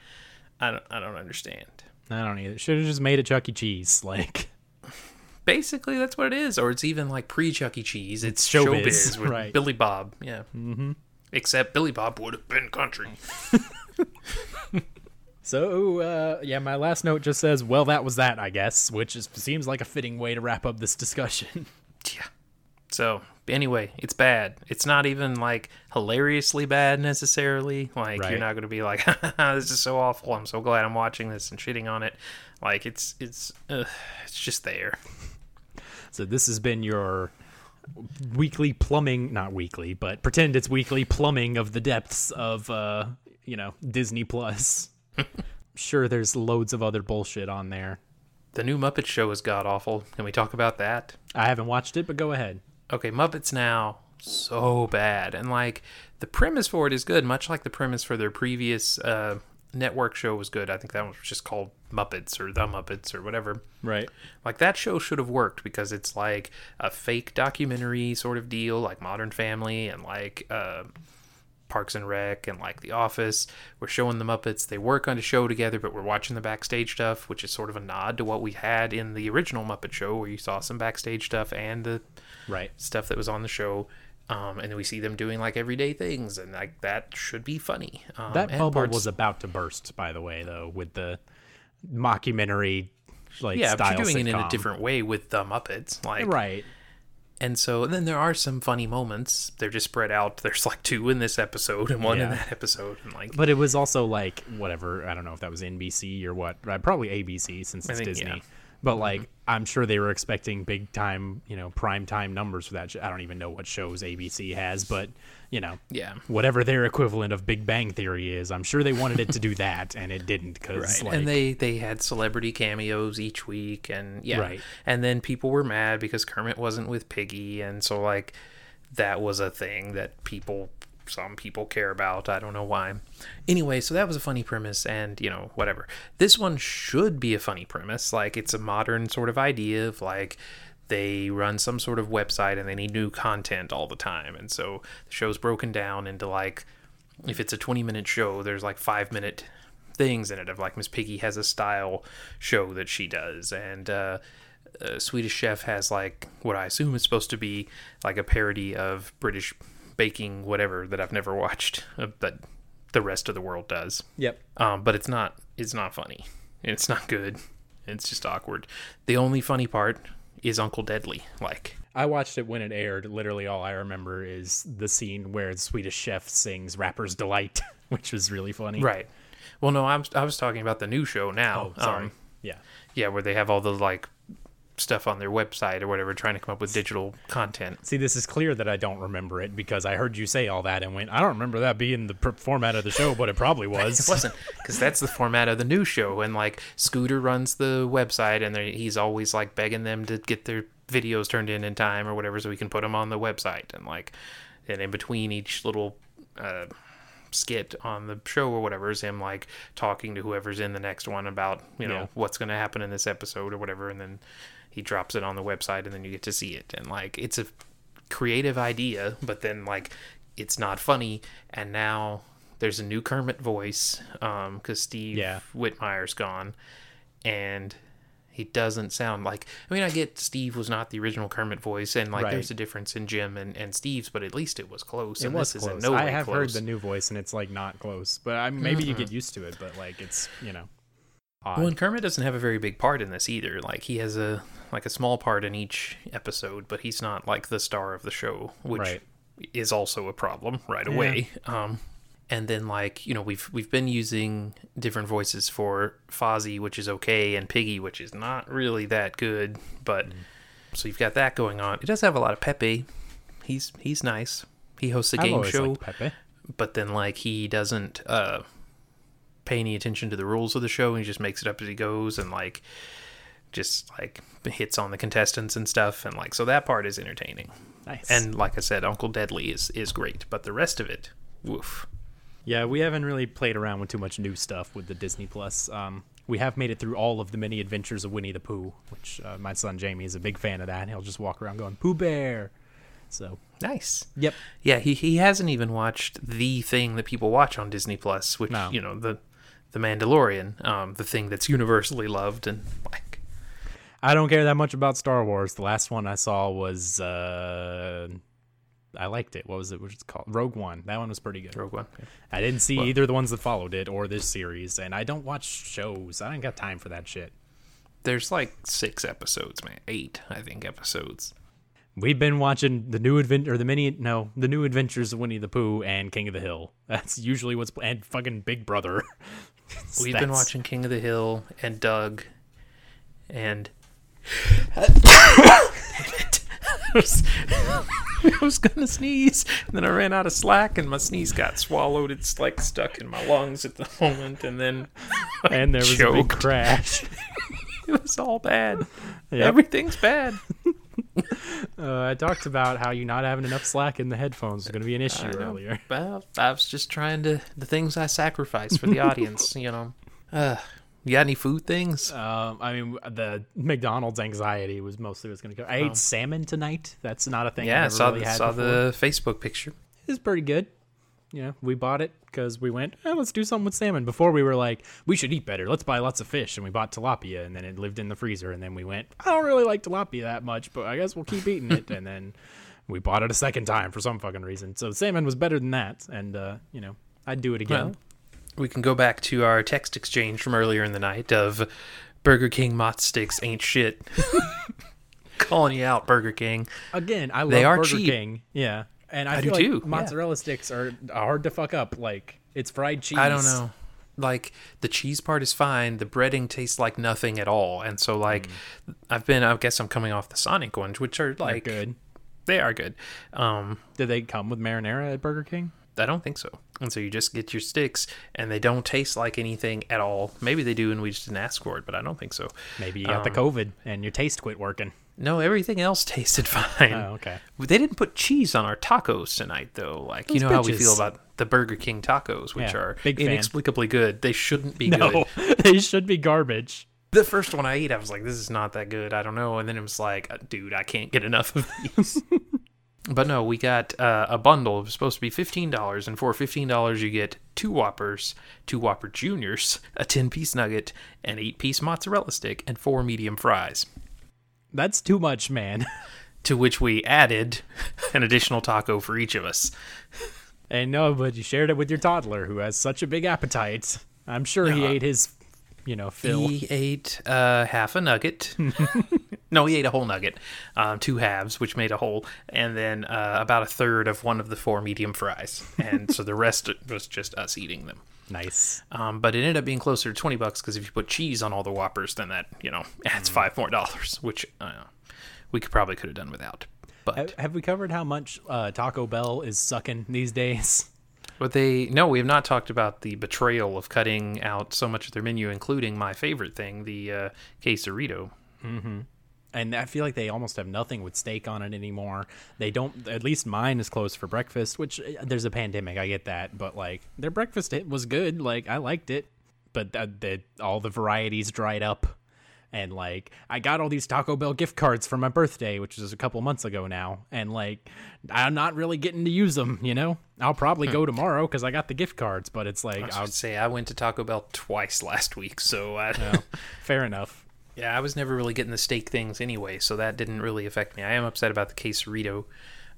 I don't, I don't understand. I don't either. Should have just made it Chuck E. Cheese. Like, Basically, that's what it is. Or it's even like pre Chuck E. Cheese. It's, showbiz, showbiz, with right. Billy Bob. Yeah. Mm-hmm. Except Billy Bob would have been country. so, uh, yeah, my last note just says, well, that was that, I guess, which is, seems like a fitting way to wrap up this discussion. Yeah. So anyway, it's bad. It's not even like hilariously bad necessarily. Like Right. you're not going to be like, "This is so awful. I'm so glad I'm watching this and shitting on it." Like it's it's uh, it's just there. So, this has been your weekly plumbing, not weekly, but pretend it's weekly plumbing of the depths of, uh, you know, Disney Plus. sure, there's loads of other bullshit on there. The new Muppet Show is god awful. Can we talk about that? I haven't watched it, but go ahead. Okay, Muppets now so bad, and like the premise for it is good, much like the premise for their previous uh, network show was good. I think that one was just called Muppets or The Muppets or whatever. Right. Like that show should have worked because it's like a fake documentary sort of deal, like Modern Family and like uh, Parks and Rec and like The Office. We're showing the Muppets. They work on a show together, but we're watching the backstage stuff, which is sort of a nod to what we had in the original Muppet Show, where you saw some backstage stuff and the Right. stuff that was on the show. Um, and we see them doing like everyday things, and like that should be funny. Um, That bubble parts- was about to burst, by the way, though, with the mockumentary like yeah, but style you're doing it in a different way with the Muppets, like right. And so then there are some funny moments. They're just spread out. There's like two in this episode and one in that episode. And like, But it was also like whatever. I don't know if that was NBC or what. Probably ABC since it's think, Disney. yeah. But mm-hmm. like, I'm sure they were expecting big time, you know, prime time numbers for that. I don't even know what shows ABC has, but you know, yeah. whatever their equivalent of Big Bang Theory is, I'm sure they wanted it to do that, and it didn't because Right. like, and they they had celebrity cameos each week and yeah. Right. And then people were mad because Kermit wasn't with Piggy and so like that was a thing that people some people care about. I don't know why. Anyway, so that was a funny premise and, you know, whatever. This one should be a funny premise. Like it's a modern sort of idea of like they run some sort of website and they need new content all the time. And so the show's broken down into like if it's a 20 minute show, there's like 5 minute things in it of like Miss Piggy has a style show that she does and uh uh, Swedish Chef has like what I assume is supposed to be like a parody of British baking whatever that I've never watched uh, that the rest of the world does. yep. Um, but it's not it's not funny. It's not good. It's just awkward. The only funny part is Uncle Deadly. Like I watched it when it aired. Literally, all I remember is the scene where the Swedish chef sings "Rapper's Delight," which was really funny. right. Well, no, I was I was talking about the new show now. Oh, sorry. Um, yeah. yeah, where they have all the like stuff on their website or whatever, trying to come up with digital content. See, this is clear that I don't remember it because I heard you say all that and went, I don't remember that being the pr- format of the show, but it probably was. It wasn't because that's the format of the new show, and like Scooter runs the website, and he's always like begging them to get their videos turned in in time or whatever, so we can put them on the website, and like, and in between each little. Uh, skit on the show or whatever is him like talking to whoever's in the next one about you know Yeah. what's going to happen in this episode or whatever and then he drops it on the website and then you get to see it and like it's a creative idea but then like it's not funny and now there's a new kermit voice um because steve Yeah. whitmire's gone and he doesn't sound like i mean i get steve was not the original kermit voice and like Right. there's a difference in jim and, and steve's but at least it was close It and was this is close. no I way have heard the new voice and it's like not close, but I, maybe you get used to it. But like it's you know, odd. Well, and Kermit doesn't have a very big part in this either. Like he has a like a small part in each episode, but he's not like the star of the show, which Right. is also a problem right away. Um, and then like you know we've we've been using different voices for Fozzie, which is okay, and Piggy, which is not really that good. But Mm. so you've got that going on. It does have a lot of Pepe. He's he's nice. He hosts a game show Pepe. but then like he doesn't uh pay any attention to the rules of the show and he just makes it up as he goes and like just like hits on the contestants and stuff and like so that part is entertaining Nice. and like i said uncle deadly is is great but the rest of it woof yeah, we haven't really played around with too much new stuff with the Disney Plus. Um, we have made it through all of the many adventures of Winnie the Pooh, which uh, my son Jamie is a big fan of that. He'll just walk around going Pooh Bear. So nice yep, yeah he, he hasn't even watched the thing that people watch on disney plus which No. you know the the mandalorian um the thing that's universally loved and like I don't care that much about Star Wars. The last one I saw was uh, I liked it. What was it? What was it called? Rogue One. That one was pretty good. rogue one I didn't see Well- either the ones that followed it or this series, and I don't watch shows. I don't got time for that shit. there's like six episodes man eight i think episodes We've been watching the new advent or the mini no the new adventures of Winnie the Pooh and King of the Hill. That's usually what's and fucking Big Brother. We've been watching King of the Hill and Doug and I was, I was gonna sneeze and then I ran out of slack and my sneeze got swallowed. It's like stuck in my lungs at the moment and then and there was a big crash. it was all bad. Yep. Everything's bad. Uh, I talked about how you not having enough slack in the headphones is going to be an issue earlier. Well, I was just trying to the things I sacrifice for the audience, you know. Uh, you got any food things? Um, I mean, the McDonald's anxiety was mostly what's going to go. I ate salmon tonight. That's not a thing. yeah, I saw really the, saw before. the Facebook picture. It's pretty good. You know, we bought it because we went, eh, let's do something with salmon. Before we were like, we should eat better. Let's buy lots of fish. And we bought tilapia and then it lived in the freezer. And then we went, I don't really like tilapia that much, but I guess we'll keep eating it. and then we bought it a second time for some fucking reason. So salmon was better than that. And, uh, you know, I'd do it again. Well, we can go back to our text exchange from earlier in the night of Burger King mott sticks ain't shit. Calling you out, Burger King. Again, I love They are Burger cheap. King. Yeah. And I, I feel do like too, yeah. mozzarella sticks are hard to fuck up. Like, it's fried cheese. I don't know. Like the cheese part is fine. The breading tastes like nothing at all. And so like I've been I guess I'm coming off the Sonic ones, which are They're like good. They are good. Um Did they come with marinara at Burger King? I don't think so. And so you just get your sticks and they don't taste like anything at all. Maybe they do and we just didn't ask for it, but I don't think so. Maybe you got the Um, COVID and your taste quit working. No, everything else tasted fine. Oh, okay. They didn't put cheese on our tacos tonight, though. Like you Those know how we feel about the Burger King tacos, which Yeah, are inexplicably good. They shouldn't be No, good. they should be garbage. The first one I ate, I was like, "This is not that good." I don't know, and then it was like, uh, "Dude, I can't get enough of these." but no, we got uh, a bundle. It was supposed to be fifteen dollars, and for fifteen dollars, you get two Whoppers, two Whopper Juniors, a ten-piece nugget, an eight-piece mozzarella stick, and four medium fries. That's too much, man. To which we added an additional taco for each of us. and no, but you shared it with your toddler who has such a big appetite. I'm sure he Yeah. ate his, you know, fill. He ate uh, half a nugget. no, he ate a whole nugget, um, two halves, which made a whole, and then uh, about a third of one of the four medium fries. And so the rest was just us eating them. Nice. Um, but it ended up being closer to 20 bucks because if you put cheese on all the Whoppers, then that, you know, adds five more dollars, which uh, we could probably could have done without. But Have, we covered how much uh, Taco Bell is sucking these days? But they no, we have not talked about the betrayal of cutting out so much of their menu, including my favorite thing, the uh, quesarito. And I feel like they almost have nothing with steak on it anymore. They don't. At least mine is closed for breakfast, which uh, there's a pandemic. I get that, but like their breakfast it was good. Like I liked it, but th- the, all the varieties dried up, and like I got all these Taco Bell gift cards for my birthday, which was a couple months ago now, and like I'm not really getting to use them. You know, I'll probably go tomorrow because I got the gift cards, but it's like I would say I went to Taco Bell twice last week, so I, know. fair enough. Yeah, I was never really getting the steak things anyway, so that didn't really affect me. I am upset about the quesarito,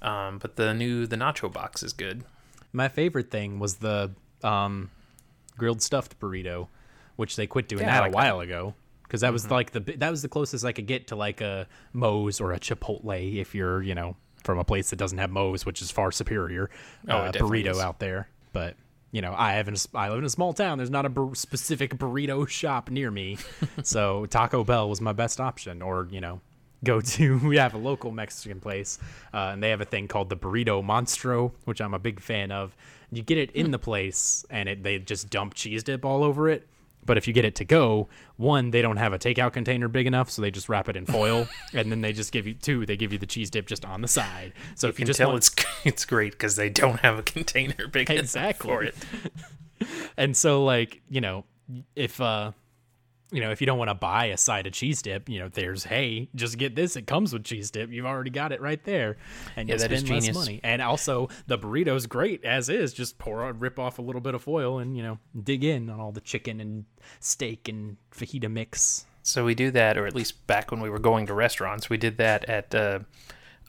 um, but the new the nacho box is good. My favorite thing was the um, grilled stuffed burrito, which they quit doing Yeah, that like a that. while ago. Because that was like the that was the closest I could get to like a Moe's or a Chipotle if you're you know from a place that doesn't have Moe's, which is far superior Oh, uh, burrito is. out there. But you know I have in a I live in a small town. There's not a bur- specific burrito shop near me, so Taco Bell was my best option. Or you know go to we have a local mexican place uh, and they have a thing called the burrito monstro which i'm a big fan of you get it in the place and it, they just dump cheese dip all over it but if you get it to go one they don't have a takeout container big enough so they just wrap it in foil and then they just give you two they give you the cheese dip just on the side so if You you can just tell want it's it's great because they don't have a container big Exactly. enough for it. and so like you know if uh you know if you don't want to buy a side of cheese dip you know there's hey just get this it comes with cheese dip you've already got it right there. And Yeah, you that is spend less money. And also the burrito's great as is just pour rip off a little bit of foil and you know dig in on all the chicken and steak and fajita mix. So we do that, or at least back when we were going to restaurants, we did that at uh,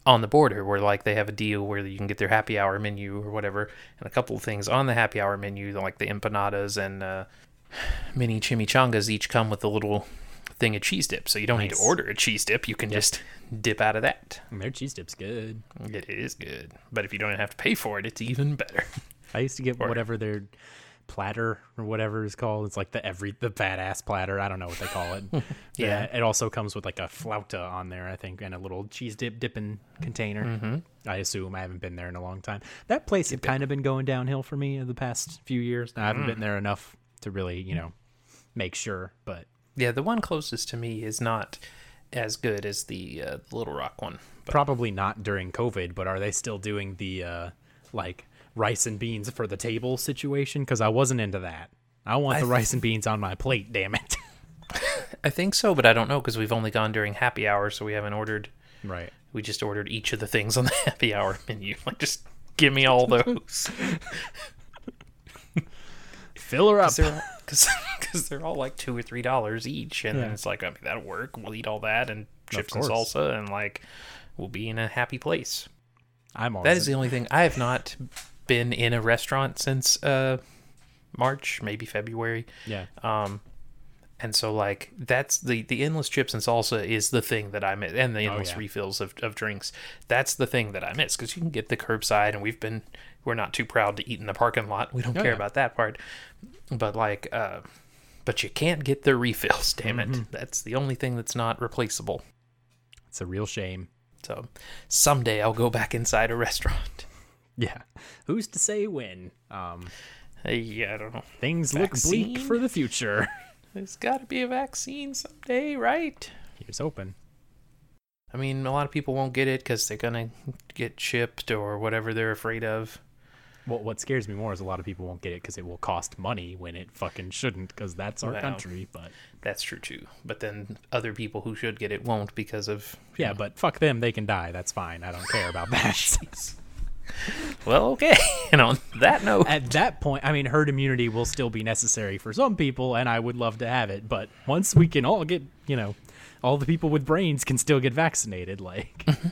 on the border, where like they have a deal where you can get their happy hour menu or whatever, and a couple of things on the happy hour menu, like the empanadas and uh, mini chimichangas, each come with a little thing of cheese dip. So you don't need to order a cheese dip; you can just dip out of that. and their cheese dip's good. It is good, but if you don't have to pay for it, it's even better. i used to get Or- whatever their platter or whatever it's called. It's like the every the fat ass platter. I don't know what they call it. Yeah. it also comes with like a flauta on there i think and a little cheese dip dipping container. Mm-hmm. i assume. I haven't been there in a long time. That place had kind of been going downhill for me in the past few years. I Mm. haven't been there enough to really you know make sure but Yeah, the one closest to me is not as good as the uh, Little Rock one. But probably not during covid but are they still doing the uh like rice and beans for the table situation because i wasn't into that i want I the th- rice and beans on my plate damn it I think so, but I don't know because we've only gone during happy hour, so we haven't ordered. right We just ordered each of the things on the happy hour menu. Like, just give me all those. Fill her up Because they're all like two or three dollars each, and then Yeah. it's like, I mean, that'll work. We'll eat all that and chips and salsa, and like, we'll be in a happy place. i'm always That is the only thing I have not been in a restaurant since uh, March, maybe February. yeah Um, and so like that's the the endless chips and salsa is the thing that I miss, and the endless yeah. refills of, of drinks. That's the thing that I miss because you can get the curbside, and we've been we're not too proud to eat in the parking lot. We don't Oh, care yeah. about that part, but like, uh, but you can't get the refills. Damn Mm-hmm. it, that's the only thing that's not replaceable. it's a real shame So someday I'll go back inside a restaurant. Yeah. Who's to say when? Um, Yeah, I don't know. things look bleak for the future. There's got to be a vaccine someday, right? Here's open. I mean, a lot of people won't get it because they're gonna get chipped or whatever they're afraid of. Well, what scares me more is a lot of people won't get it because it will cost money when it fucking shouldn't, because that's our Well, country. But That's true too. But then other people who should get it won't because of. yeah, but fuck them. They can die. That's fine. I don't care about that. Well, okay. and on that note, At that point, I mean, herd immunity will still be necessary for some people, and I would love to have it. But once we can all get, you know, all the people with brains can still get vaccinated. Like, mm-hmm.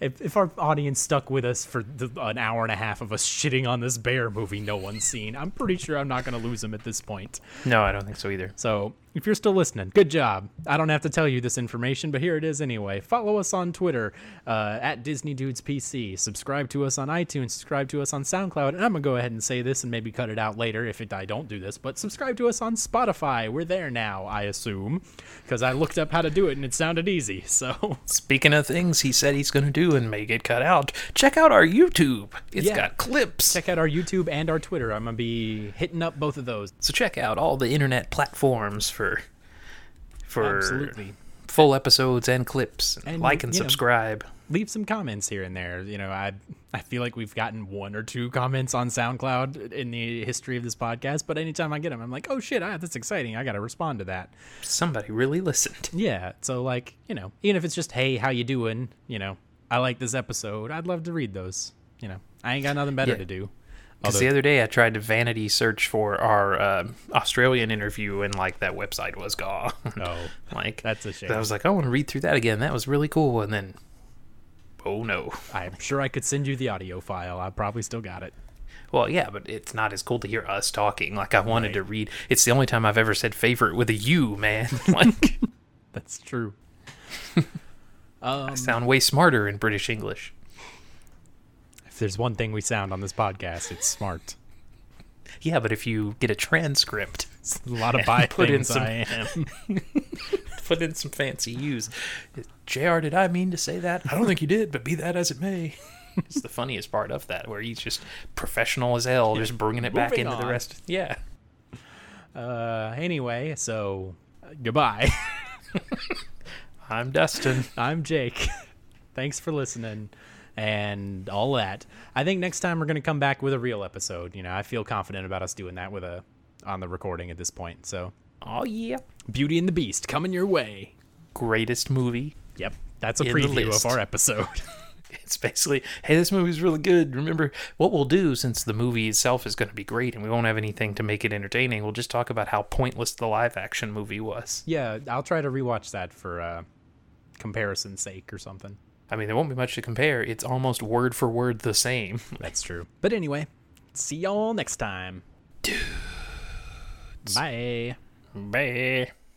If, if our audience stuck with us for the, an hour and a half of us shitting on this bear movie no one's seen, I'm pretty sure I'm not going to lose them at this point. no, I don't think so either. So if you're still listening, good job. I don't have to tell you this information, but here it is anyway. Follow us on Twitter uh, at Disney Dudes PC. Subscribe to us on iTunes. Subscribe to us on SoundCloud. And I'm gonna go ahead and say this and maybe cut it out later if it, I don't do this. But subscribe to us on Spotify. We're there now, I assume, because I looked up how to do it and it sounded easy. So Speaking of things he said he's going to do and may get cut out, check out our YouTube. It's Yeah. got clips. check out our YouTube and our Twitter. I'm gonna be hitting up both of those. So check out all the internet platforms for for Absolutely. full episodes and clips. And, like and you know, subscribe. leave some comments here and there. You know, I I feel like we've gotten one or two comments on SoundCloud in the history of this podcast, but anytime I get them, I'm like, oh shit, ah, that's exciting. I got to respond to that. Somebody really listened. Yeah. So like, you know, even if it's just hey, how you doing? You know, I like this episode. I'd love to read those. You know, I ain't got nothing better Yeah. to do. Because the other day I tried to vanity search for our uh, Australian interview and like that website was gone. No, like that's a shame. I was like, I want to read through that again. That was really cool. And then, oh no. I'm sure I could send you the audio file. I probably still got it. Well, yeah, but it's not as cool to hear us talking. Like I wanted Right. to read. It's the only time I've ever said favorite with a U, man. like That's true. I sound way smarter in British English. If there's one thing we sound on this podcast, it's smart. Yeah, but if you get a transcript, A lot of by Put in some- I am. put in some fancy U's. Jr. Did I mean to say that? I don't think you did, but be that as it may. It's the funniest part of that, where he's just professional as hell, just bringing it back Moving into the on. rest. Yeah. Uh, anyway, so uh, goodbye. I'm Dustin. I'm Jake. Thanks for listening and all that. I think next time we're going to come back with a real episode. You know, I feel confident about us doing that with a on the recording at this point. So, Oh yeah. Beauty and the Beast coming your way. Greatest movie. Yep, that's a preview of our episode. It's basically, hey, this movie's really good. Remember what we'll do since the movie itself is going to be great and we won't have anything to make it entertaining. We'll just talk about how pointless the live action movie was. yeah, I'll try to rewatch that for uh comparison's sake or something. I mean, there won't be much to compare. It's almost word for word the same. That's true. But anyway, see y'all next time. Bye. Bye.